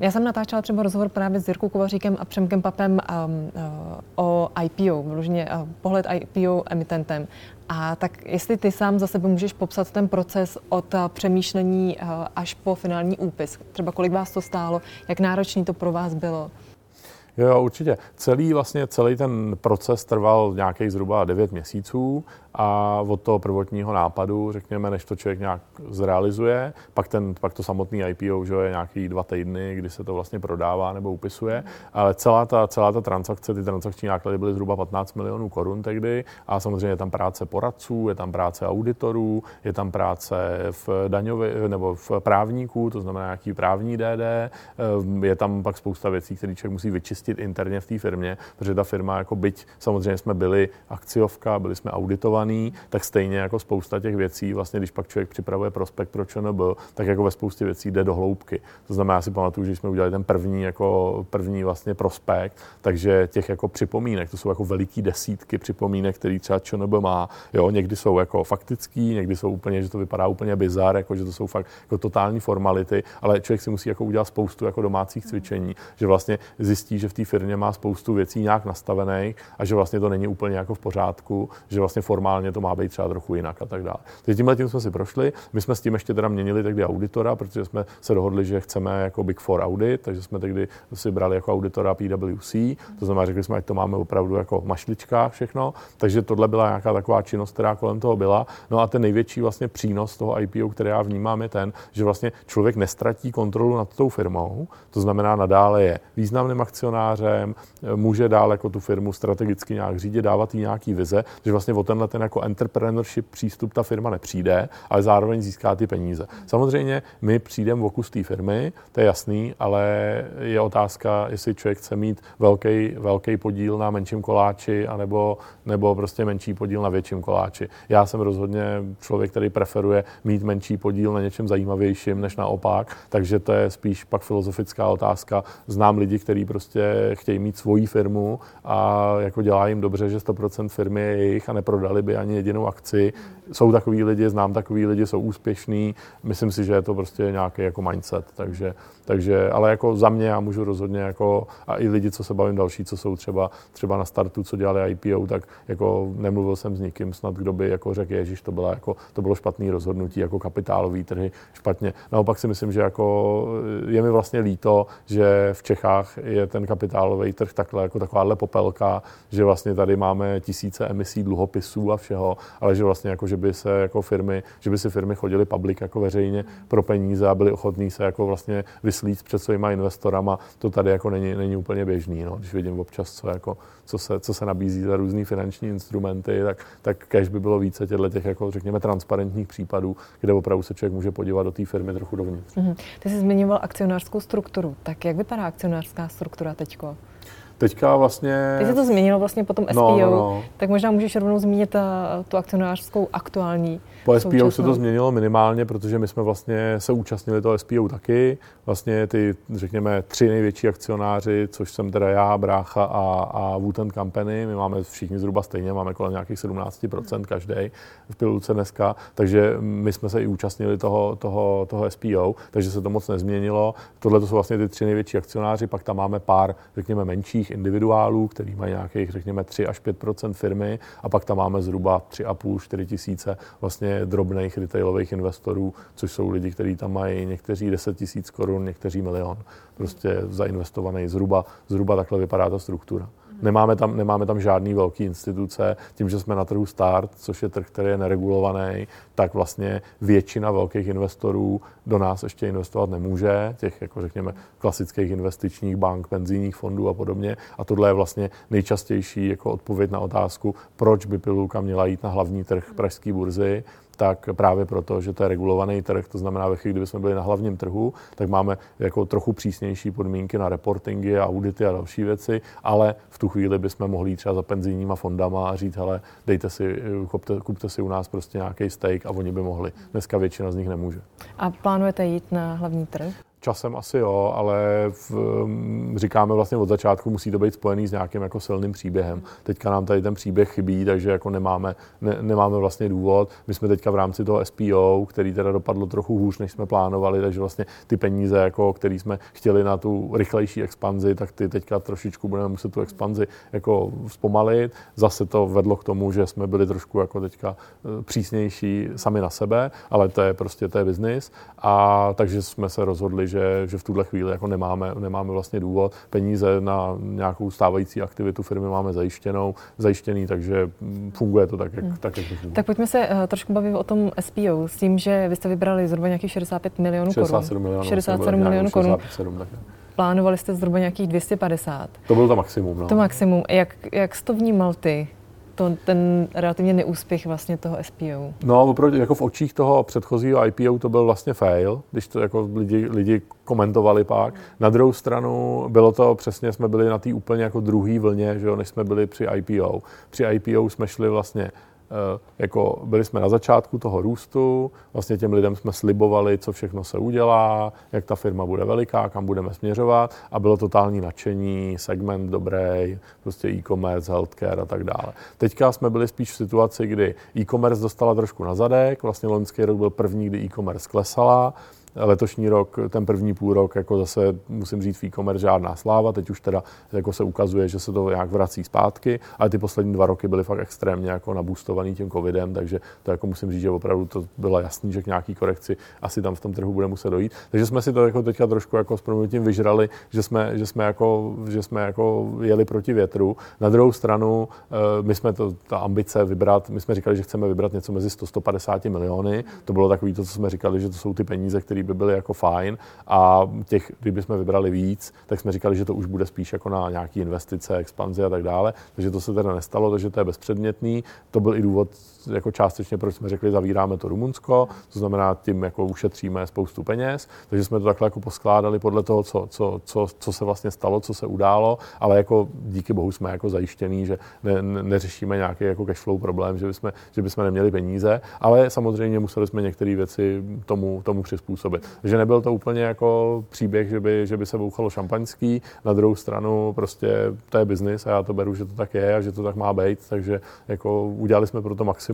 Já jsem natáčela třeba rozhovor právě s Jirkou Kovaříkem a Přemkem Papem um, uh, o IPO, vložně uh, pohled IPO emitentem. A tak jestli ty sám za sebe můžeš popsat ten proces od uh, přemýšlení až po finální úpis, třeba kolik vás to stálo, jak náročný to pro vás bylo? Jo, určitě. Celý vlastně celý ten proces trval nějakých zhruba 9 měsíců a od toho prvotního nápadu, řekněme, než to člověk nějak zrealizuje, pak, ten, pak to samotný IPO že je nějaký dva týdny, kdy se to vlastně prodává nebo upisuje, ale celá ta, celá ta transakce, ty transakční náklady byly zhruba 15 milionů korun tehdy a samozřejmě je tam práce poradců, je tam práce auditorů, je tam práce v daňově, nebo v právníků, to znamená nějaký právní DD, ehm, je tam pak spousta věcí, které člověk musí vyčistit interně v té firmě, protože ta firma, jako byť samozřejmě jsme byli akciovka, byli jsme auditovaní, tak stejně jako spousta těch věcí, vlastně když pak člověk připravuje prospekt pro ČNB, tak jako ve spoustě věcí jde do hloubky. To znamená, já si pamatuju, že jsme udělali ten první, jako první vlastně prospekt, takže těch jako připomínek, to jsou jako veliký desítky připomínek, který třeba ČNB má. Jo, někdy jsou jako faktický, někdy jsou úplně, že to vypadá úplně bizar, jako že to jsou fakt jako totální formality, ale člověk si musí jako udělat spoustu jako domácích cvičení, že vlastně zjistí, že v té firmě má spoustu věcí nějak nastavených a že vlastně to není úplně jako v pořádku, že vlastně formálně to má být třeba trochu jinak a tak dále. Takže tímhle tím jsme si prošli. My jsme s tím ještě teda měnili tehdy auditora, protože jsme se dohodli, že chceme jako Big Four audit, takže jsme tehdy si brali jako auditora PwC, to znamená, řekli jsme, ať to máme opravdu jako v mašličkách všechno. Takže tohle byla nějaká taková činnost, která kolem toho byla. No a ten největší vlastně přínos toho IPO, který já vnímám, je ten, že vlastně člověk nestratí kontrolu nad tou firmou, to znamená nadále je významným akcionářem, může dál jako tu firmu strategicky nějak řídit, dávat jí nějaký vize, že vlastně o tenhle ten jako entrepreneurship přístup ta firma nepřijde, ale zároveň získá ty peníze. Samozřejmě my přijdeme v oku z té firmy, to je jasný, ale je otázka, jestli člověk chce mít velký, velký podíl na menším koláči, anebo, nebo prostě menší podíl na větším koláči. Já jsem rozhodně člověk, který preferuje mít menší podíl na něčem zajímavějším, než naopak, takže to je spíš pak filozofická otázka. Znám lidi, kteří prostě chtějí mít svoji firmu a jako dělá jim dobře, že 100% firmy je jejich a neprodali by ani jedinou akci. Jsou takový lidi, znám takový lidi, jsou úspěšní. Myslím si, že je to prostě nějaký jako mindset. Takže, takže ale jako za mě já můžu rozhodně jako, a i lidi, co se bavím další, co jsou třeba, třeba na startu, co dělali IPO, tak jako nemluvil jsem s nikým snad, kdo by jako řekl, Ježíš, to, bylo jako, to bylo špatný rozhodnutí, jako kapitálový trhy špatně. Naopak si myslím, že jako je mi vlastně líto, že v Čechách je ten kapitálový trh takhle, jako takováhle popelka, že vlastně tady máme tisíce emisí dluhopisů a všeho, ale že vlastně jako, že by se jako firmy, že by si firmy chodily public jako veřejně pro peníze a byli ochotní se jako vlastně vyslít před svýma investorama, to tady jako není, není úplně běžný, no. když vidím občas, co, jako, co, se, co se nabízí za různé finanční instrumenty, tak, tak kež by bylo více těchto těch, jako řekněme, transparentních případů, kde opravdu se člověk může podívat do té firmy trochu dovnitř. Mm-hmm. Ty jsi zmiňoval akcionářskou strukturu, tak jak vypadá akcionářská struktura teďko? Teďka vlastně... Ty jsi to změnilo vlastně po tom SPO, no, no, no. tak možná můžeš rovnou zmínit uh, tu akcionářskou aktuální po SPO současnou. se to změnilo minimálně, protože my jsme vlastně se účastnili toho SPO taky. Vlastně ty, řekněme, tři největší akcionáři, což jsem teda já, Brácha a, a Wooten Company, my máme všichni zhruba stejně, máme kolem nějakých 17% každý v Pilulce dneska, takže my jsme se i účastnili toho, toho, toho SPO, takže se to moc nezměnilo. Tohle to jsou vlastně ty tři největší akcionáři, pak tam máme pár, řekněme, menších individuálů, který mají nějakých, řekněme, 3 až 5% firmy a pak tam máme zhruba 3,5-4 tisíce vlastně drobných retailových investorů, což jsou lidi, kteří tam mají někteří 10 tisíc korun, někteří milion. Prostě zainvestovaný zhruba, zhruba takhle vypadá ta struktura. Nemáme tam, nemáme tam žádný velký instituce. Tím, že jsme na trhu start, což je trh, který je neregulovaný, tak vlastně většina velkých investorů do nás ještě investovat nemůže, těch, jako řekněme, klasických investičních bank, penzijních fondů a podobně. A tohle je vlastně nejčastější jako odpověď na otázku, proč by Pilulka měla jít na hlavní trh pražské burzy tak právě proto, že to je regulovaný trh, to znamená, ve chvíli, kdyby jsme byli na hlavním trhu, tak máme jako trochu přísnější podmínky na reportingy, audity a další věci, ale v tu chvíli bychom mohli jít třeba za penzijníma fondama a říct, hele, dejte si, kupte, kupte si u nás prostě nějaký steak a oni by mohli. Dneska většina z nich nemůže. A plánujete jít na hlavní trh? Časem asi jo, ale v, mm, říkáme vlastně od začátku, musí to být spojený s nějakým jako silným příběhem. Teďka nám tady ten příběh chybí, takže jako nemáme, ne, nemáme vlastně důvod. My jsme teďka v rámci toho SPO, který teda dopadlo trochu hůř, než jsme plánovali, takže vlastně ty peníze, jako, které jsme chtěli na tu rychlejší expanzi, tak ty teďka trošičku budeme muset tu expanzi jako zpomalit. Zase to vedlo k tomu, že jsme byli trošku jako teďka e, přísnější sami na sebe, ale to je prostě to je business. A takže jsme se rozhodli, že, že v tuhle chvíli jako nemáme, nemáme vlastně důvod. Peníze na nějakou stávající aktivitu firmy máme zajištěnou, zajištěný, takže funguje to tak, jak, hmm. tak, jak to funguje. Tak pojďme se uh, trošku bavit o tom SPO, s tím, že vy jste vybrali zhruba nějakých 65 milionů 67 korun. 67 milionů korun. 67, tak Plánovali jste zhruba nějakých 250. To bylo to maximum. No. To maximum. Jak, jak jsi to vnímal ty? To, ten relativně neúspěch vlastně toho SPO? No, oproti, jako v očích toho předchozího IPO to byl vlastně fail, když to jako lidi, lidi komentovali pak. Na druhou stranu bylo to přesně, jsme byli na té úplně jako druhý vlně, že jo, než jsme byli při IPO. Při IPO jsme šli vlastně jako byli jsme na začátku toho růstu, vlastně těm lidem jsme slibovali, co všechno se udělá, jak ta firma bude veliká, kam budeme směřovat a bylo totální nadšení, segment dobrý, prostě e-commerce, healthcare a tak dále. Teďka jsme byli spíš v situaci, kdy e-commerce dostala trošku na zadek, vlastně loňský rok byl první, kdy e-commerce klesala, letošní rok, ten první půl rok, jako zase musím říct v e-commerce žádná sláva, teď už teda jako se ukazuje, že se to nějak vrací zpátky, ale ty poslední dva roky byly fakt extrémně jako nabůstovaný tím covidem, takže to jako musím říct, že opravdu to bylo jasný, že k nějaký korekci asi tam v tom trhu bude muset dojít. Takže jsme si to jako teďka trošku jako s tím vyžrali, že jsme, že jsme, jako, že jsme jako jeli proti větru. Na druhou stranu, eh, my jsme to, ta ambice vybrat, my jsme říkali, že chceme vybrat něco mezi 100-150 miliony. To bylo takový to, co jsme říkali, že to jsou ty peníze, které by byly jako fajn a těch, kdybychom vybrali víc, tak jsme říkali, že to už bude spíš jako na nějaké investice, expanzi a tak dále. Takže to se teda nestalo, takže to je bezpředmětný. To byl i důvod jako částečně, proč jsme řekli, zavíráme to Rumunsko, to znamená, tím jako ušetříme spoustu peněz, takže jsme to takhle jako poskládali podle toho, co, co, co, co se vlastně stalo, co se událo, ale jako díky bohu jsme jako zajištění, že ne, ne, neřešíme nějaký jako cashflow problém, že bychom, že bychom neměli peníze, ale samozřejmě museli jsme některé věci tomu, tomu přizpůsobit. Takže nebyl to úplně jako příběh, že by, že by se bouchalo šampaňský. Na druhou stranu prostě to je biznis a já to beru, že to tak je a že to tak má být. Takže jako udělali jsme pro to maximum,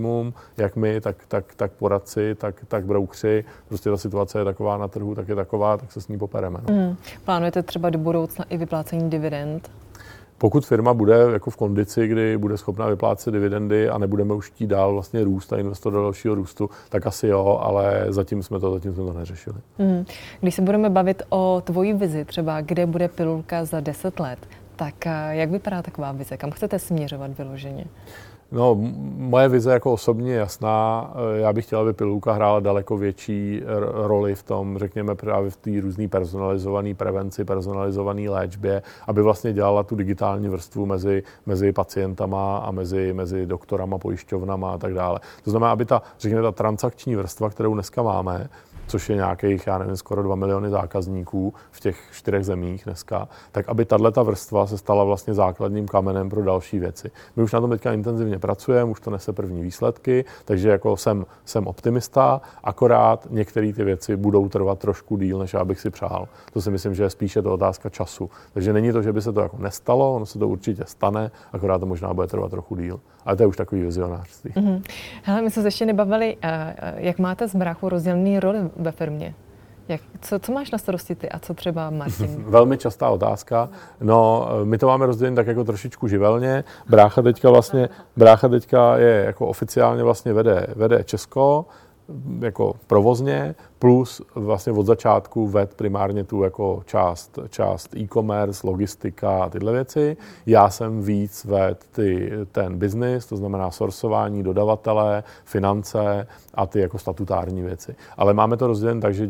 jak my, tak, tak, tak poradci, tak, tak broukři. Prostě ta situace je taková na trhu, tak je taková, tak se s ní popereme. No. Mm. Plánujete třeba do budoucna i vyplácení dividend? Pokud firma bude jako v kondici, kdy bude schopná vyplácet dividendy a nebudeme už chtít dál vlastně růst a investovat do dalšího růstu, tak asi jo, ale zatím jsme to, zatím jsme to neřešili. Mm. Když se budeme bavit o tvojí vizi, třeba kde bude pilulka za 10 let, tak eh, jak vypadá taková vize? Kam chcete směřovat vyloženě? No, moje vize jako osobně je jasná. Eh, já bych chtěl, aby Pilulka hrála daleko větší roli v tom, řekněme, právě v té různé personalizované prevenci, personalizované léčbě, aby vlastně dělala tu digitální vrstvu mezi, mezi pacientama a mezi, mezi doktorama, pojišťovnama a tak dále. To znamená, aby ta, řekněme, ta transakční vrstva, kterou dneska máme, což je nějakých, já nevím, skoro 2 miliony zákazníků v těch čtyřech zemích dneska, tak aby tato vrstva se stala vlastně základním kamenem pro další věci. My už na tom teďka intenzivně pracujeme, už to nese první výsledky, takže jako jsem, jsem optimista, akorát některé ty věci budou trvat trošku díl, než já bych si přál. To si myslím, že je spíše to otázka času. Takže není to, že by se to jako nestalo, ono se to určitě stane, akorát to možná bude trvat trochu díl. Ale to je už takový vizionářství. Mm-hmm. Hele, my jsme se ještě nebavili, jak máte s bráchou rozdělený roli ve firmě? Jak, co, co máš na starosti ty a co třeba Martin? Velmi častá otázka. No, my to máme rozdělené tak jako trošičku živelně. Brácha teďka vlastně, brácha teďka je jako oficiálně vlastně vede, vede Česko, jako provozně, plus vlastně od začátku ved primárně tu jako část, část e-commerce, logistika a tyhle věci. Já jsem víc ved ty, ten business, to znamená sourcování, dodavatele, finance a ty jako statutární věci. Ale máme to rozdělené tak, že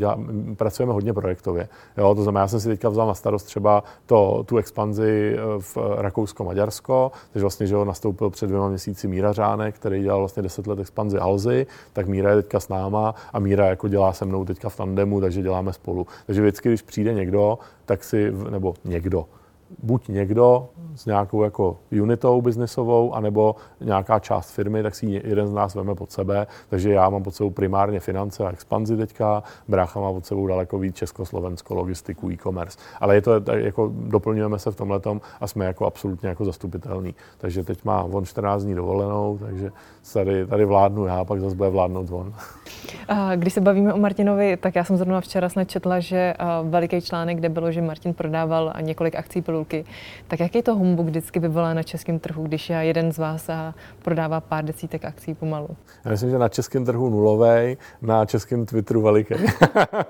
pracujeme hodně projektově. Jo, to znamená, já jsem si teďka vzal na starost třeba to, tu expanzi eh, v Rakousko-Maďarsko, takže vlastně, že ho nastoupil před dvěma měsíci Míra Řánek, který dělal vlastně 10 let expanzi Alzy, tak Míra je teďka náma a Míra jako dělá se mnou teďka v tandemu, takže děláme spolu. Takže vždycky, když přijde někdo, tak si, nebo někdo, buď někdo s nějakou jako unitou biznesovou, anebo nějaká část firmy, tak si jeden z nás veme pod sebe. Takže já mám pod sebou primárně finance a expanzi teďka, brácha má pod sebou daleko víc Československo, logistiku, e-commerce. Ale je to, jako doplňujeme se v tomhle a jsme jako absolutně jako zastupitelný. Takže teď má on 14 dní dovolenou, takže tady, tady vládnu já, pak zase bude vládnout on. Když se bavíme o Martinovi, tak já jsem zrovna včera snad četla, že veliký článek, kde bylo, že Martin prodával několik akcí pilulky. Tak jaký to humbuk vždycky vyvolá na českém trhu, když jeden z vás prodává pár desítek akcí pomalu? Já myslím, že na českém trhu nulový, na českém Twitteru veliký.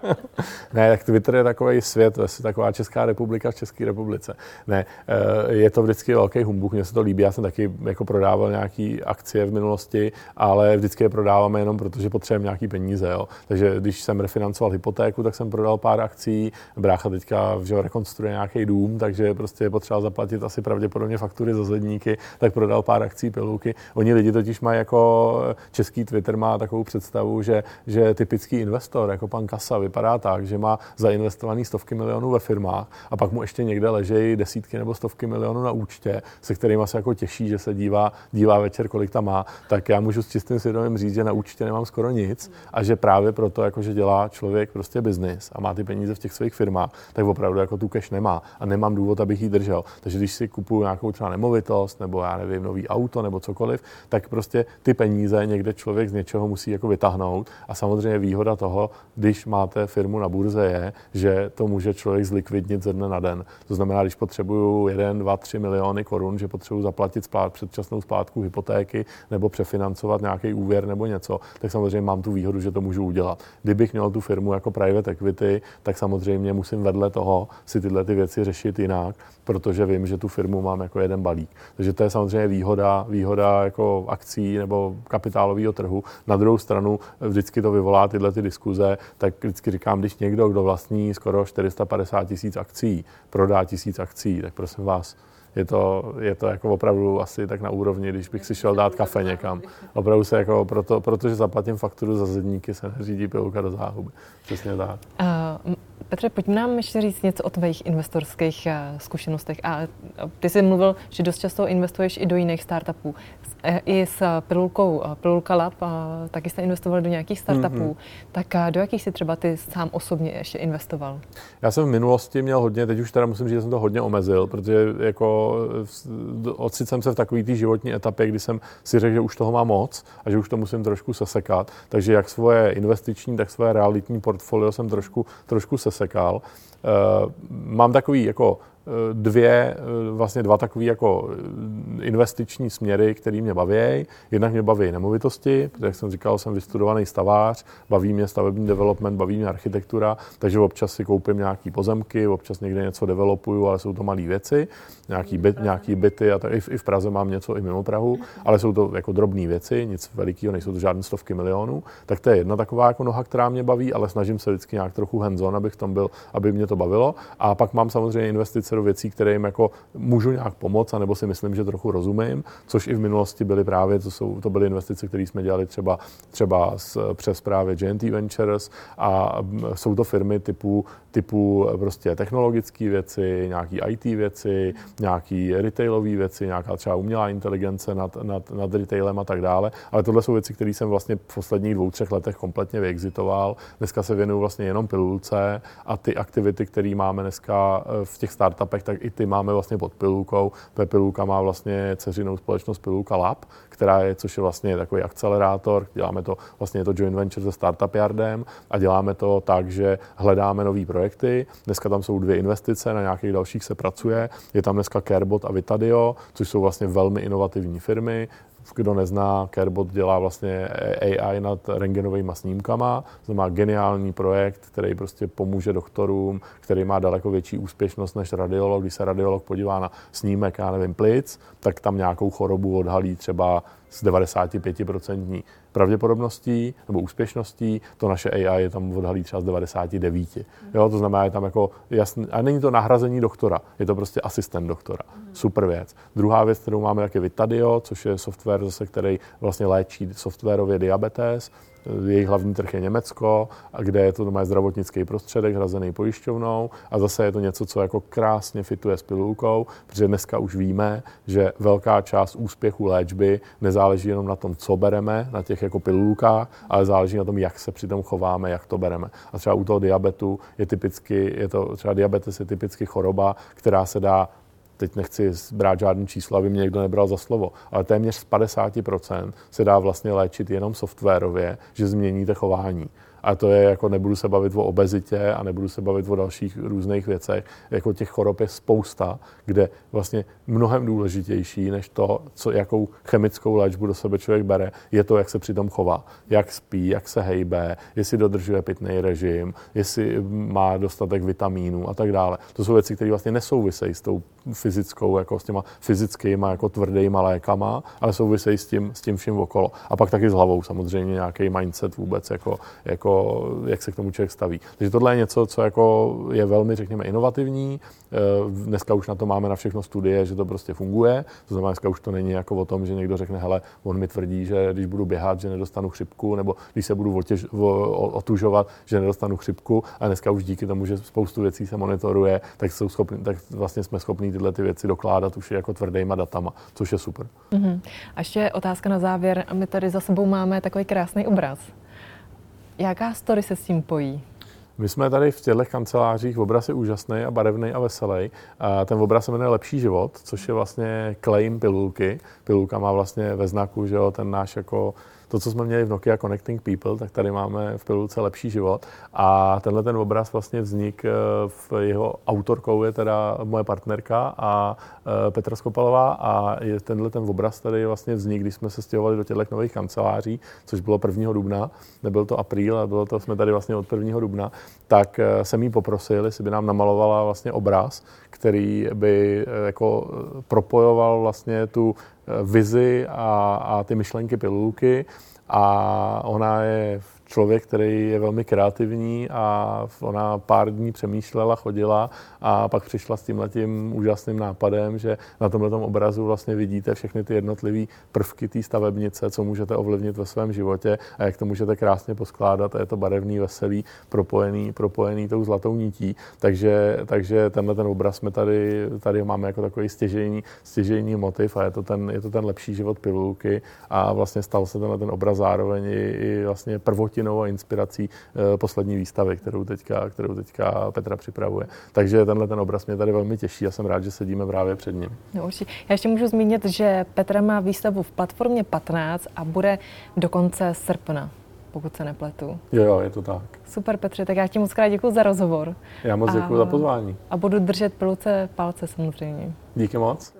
ne, tak Twitter je takový svět, to je taková Česká republika v České republice. Ne, eh, je to vždycky velký humbuk, mně se to líbí, já jsem taky jako prodával nějaký akcie v minulosti, ale vždycky je prodáváme jenom proto, že potřebujeme nějaký peníze. Jo. Takže když jsem refinancoval hypotéku, tak jsem prodal pár akcí, brácha teďka že rekonstruuje nějaký dům, takže prostě je potřeba zaplatit asi pravděpodobně faktury za zedníky, tak prodal pár akcí pilulky. Oni lidi totiž mají jako český Twitter má takovou představu, že, že typický investor, jako pan Kasa, vypadá tak, že má zainvestovaný stovky milionů ve firmách a pak mu ještě někde ležejí desítky nebo stovky milionů na účtě, se kterými se jako těší, že se dívá, dívá večer, kolik tam má, tak já můžu s čistým svědomím říct, že na účtě nemám skoro nic a že právě proto, jako že dělá člověk prostě biznis a má ty peníze v těch svých firmách, tak opravdu jako tu cash nemá a nemám důvod, abych ji držel. Takže když si kupuju nějakou třeba nemovitost nebo já nevím, nový auto nebo cokoliv, tak prostě ty peníze někde člověk z něčeho musí jako vytáhnout. A samozřejmě výhoda toho, když máte firmu na burze, je, že to může člověk zlikvidnit ze dne na den. To znamená, když potřebuju 1, 2, 3 miliony korun, že potřebuji zaplatit splát, předčasnou splátku hypotéky nebo přefinancovat nějaký úvěr nebo něco, tak samozřejmě mám tu výhodu, že to můžu udělat. Kdybych měl tu firmu jako private equity, tak samozřejmě musím vedle toho si tyhle ty věci řešit jinak, protože vím, že tu firmu mám jako jeden balík. Takže to je samozřejmě výhoda, výhoda jako akcí nebo kapitálového trhu. Na druhou stranu vždycky to vyvolá tyhle ty diskuze, tak vždycky říkám, když někdo, kdo vlastní skoro 450 tisíc akcí, prodá tisíc akcí, tak prosím vás, je to, je to jako opravdu asi tak na úrovni, když bych si šel dát kafe někam. Opravdu se jako, proto, protože zaplatím fakturu za zedníky, se neřídí pilka do záhuby. Přesně tak. Uh, Petře, pojďme nám ještě říct něco o tvých investorských uh, zkušenostech. A ty jsi mluvil, že dost často investuješ i do jiných startupů. E, I s pilulkou Pilulka Lab, taky jste investovali do nějakých startupů. Mm-hmm. Tak do jakých jsi třeba ty sám osobně ještě investoval? Já jsem v minulosti měl hodně, teď už teda musím říct, že jsem to hodně omezil, protože jako ocit jsem se v takové té životní etapě, kdy jsem si řekl, že už toho mám moc a že už to musím trošku sesekat. Takže jak svoje investiční, tak svoje realitní portfolio jsem trošku, trošku sesekal. Uh, mám takový jako Eh, dvě, eh, vlastně dva takové jako eh, investiční směry, které mě baví. Jednak mě baví nemovitosti, protože jak jsem říkal, jsem vystudovaný stavář, baví mě stavební development, baví mě architektura, takže občas si koupím nějaký pozemky, občas někde něco developuju, ale jsou to malé věci, nějaký, byt, nějaký byty a tak, i, v, i v Praze mám něco i mimo Prahu, ale jsou to jako drobné věci, nic velikého, nejsou to žádné stovky milionů. Tak to je jedna taková jako noha, která mě baví, ale snažím se vždycky nějak trochu hands abych tam byl, aby mě to bavilo. A pak mám samozřejmě investice do věcí, které jim jako můžu nějak pomoct, anebo si myslím, že trochu rozumím, což i v minulosti byly právě, to, jsou, to byly investice, které jsme dělali třeba, třeba z, přes právě GNT Ventures. A jsou to firmy typu, typu prostě technologické věci, nějaký IT věci, nějaký retailové věci, nějaká třeba umělá inteligence nad, nad, nad retailem a tak dále. Ale tohle jsou věci, které jsem vlastně v posledních dvou, třech letech kompletně vyexitoval. Dneska se věnuju vlastně jenom pilulce a ty aktivity, které máme dneska v těch startupech, tak i ty máme vlastně pod Pilulkou. Pilulka má vlastně ceřinou společnost Pilulka Lab, která je, což je vlastně takový akcelerátor. Děláme to, vlastně je to joint venture se Startup Yardem a děláme to tak, že hledáme nové projekty. Dneska tam jsou dvě investice, na nějakých dalších se pracuje. Je tam Carebot a Vitadio, což jsou vlastně velmi inovativní firmy. kdo nezná, Carebot dělá vlastně AI nad rengenovými snímkama, to má geniální projekt, který prostě pomůže doktorům, který má daleko větší úspěšnost než radiolog. Když se radiolog podívá na snímek, já nevím, plic, tak tam nějakou chorobu odhalí třeba s 95% pravděpodobností nebo úspěšností, to naše AI je tam odhalí třeba z 99. Jo, to znamená, je tam jako jasný, a není to nahrazení doktora, je to prostě asistent doktora. Super věc. Druhá věc, kterou máme, je Vitadio, což je software, zase, který vlastně léčí softwarově diabetes jejich hlavní trh je Německo, kde je to má zdravotnický prostředek hrazený pojišťovnou a zase je to něco, co jako krásně fituje s pilulkou, protože dneska už víme, že velká část úspěchu léčby nezáleží jenom na tom, co bereme, na těch jako pilulkách, ale záleží na tom, jak se při tom chováme, jak to bereme. A třeba u toho diabetu je typicky, je to, třeba diabetes je typicky choroba, která se dá teď nechci brát žádný číslo, aby mě někdo nebral za slovo, ale téměř z 50% se dá vlastně léčit jenom softwarově, že změníte chování. A to je jako, nebudu se bavit o obezitě a nebudu se bavit o dalších různých věcech. Jako těch chorob je spousta, kde vlastně mnohem důležitější než to, co, jakou chemickou léčbu do sebe člověk bere, je to, jak se přitom chová. Jak spí, jak se hejbe, jestli dodržuje pitný režim, jestli má dostatek vitamínů a tak dále. To jsou věci, které vlastně nesouvisejí s tou fyzickou, jako s těma fyzickými, jako tvrdýma lékama, ale souvisejí s tím, s tím vším okolo. A pak taky s hlavou samozřejmě nějaký mindset vůbec, jako, jako jak se k tomu člověk staví. Takže tohle je něco, co jako je velmi, řekněme, inovativní. Eh, dneska už na to máme na všechno studie, že to prostě funguje. To znamená, dneska už to není jako o tom, že někdo řekne, hele, on mi tvrdí, že když budu běhat, že nedostanu chřipku, nebo když se budu otěž, otužovat, že nedostanu chřipku. A dneska už díky tomu, že spoustu věcí se monitoruje, tak, jsou schopni, tak vlastně jsme schopni tyhle ty věci dokládat už jako tvrdýma datama, což je super. Mm-hmm. A ještě otázka na závěr. My tady za sebou máme takový krásný obraz. Jaká story se s tím pojí? My jsme tady v těchto kancelářích, obraz je úžasný a barevný a veselý. A ten obraz se jmenuje Lepší život, což je vlastně claim pilulky. Pilulka má vlastně ve znaku, že jo, ten náš jako to, co jsme měli v Nokia Connecting People, tak tady máme v pilulce lepší život. A tenhle ten obraz vlastně vznik eh, v jeho autorkou je teda moje partnerka a eh, Petra Skopalová a je tenhle ten obraz tady vlastně vznik, když jsme se stěhovali do těchto nových kanceláří, což bylo 1. dubna, nebyl to apríl, ale bylo to, jsme tady vlastně od 1. dubna, tak eh, jsem jí poprosil, jestli by nám namalovala vlastně obraz, který by jako propojoval vlastně tu vizi a, a ty myšlenky pilulky. A ona je člověk, který je velmi kreativní a ona pár dní přemýšlela, chodila a pak přišla s tímhletím úžasným nápadem, že na tomhle obrazu vlastně vidíte všechny ty jednotlivé prvky té stavebnice, co můžete ovlivnit ve svém životě a jak to můžete krásně poskládat a je to barevný, veselý, propojený, propojený tou zlatou nití. Takže, takže tenhle ten obraz jsme tady, tady máme jako takový stěžejní, stěžejní motiv a je to, ten, je to ten lepší život pilulky a vlastně stal se tenhle ten obraz zároveň i, i vlastně prvotní hostinou a inspirací eh, poslední výstavy, kterou teďka, kterou teďka Petra připravuje. Takže tenhle ten obraz mě tady velmi těší a jsem rád, že sedíme právě před ním. No, určitě. Já ještě můžu zmínit, že Petra má výstavu v platformě 15 a bude do konce srpna pokud se nepletu. Jo, jo, je to tak. Super, Petře, tak já ti moc krát děkuji za rozhovor. Já moc děkuji za pozvání. A budu držet piluce palce samozřejmě. Díky moc.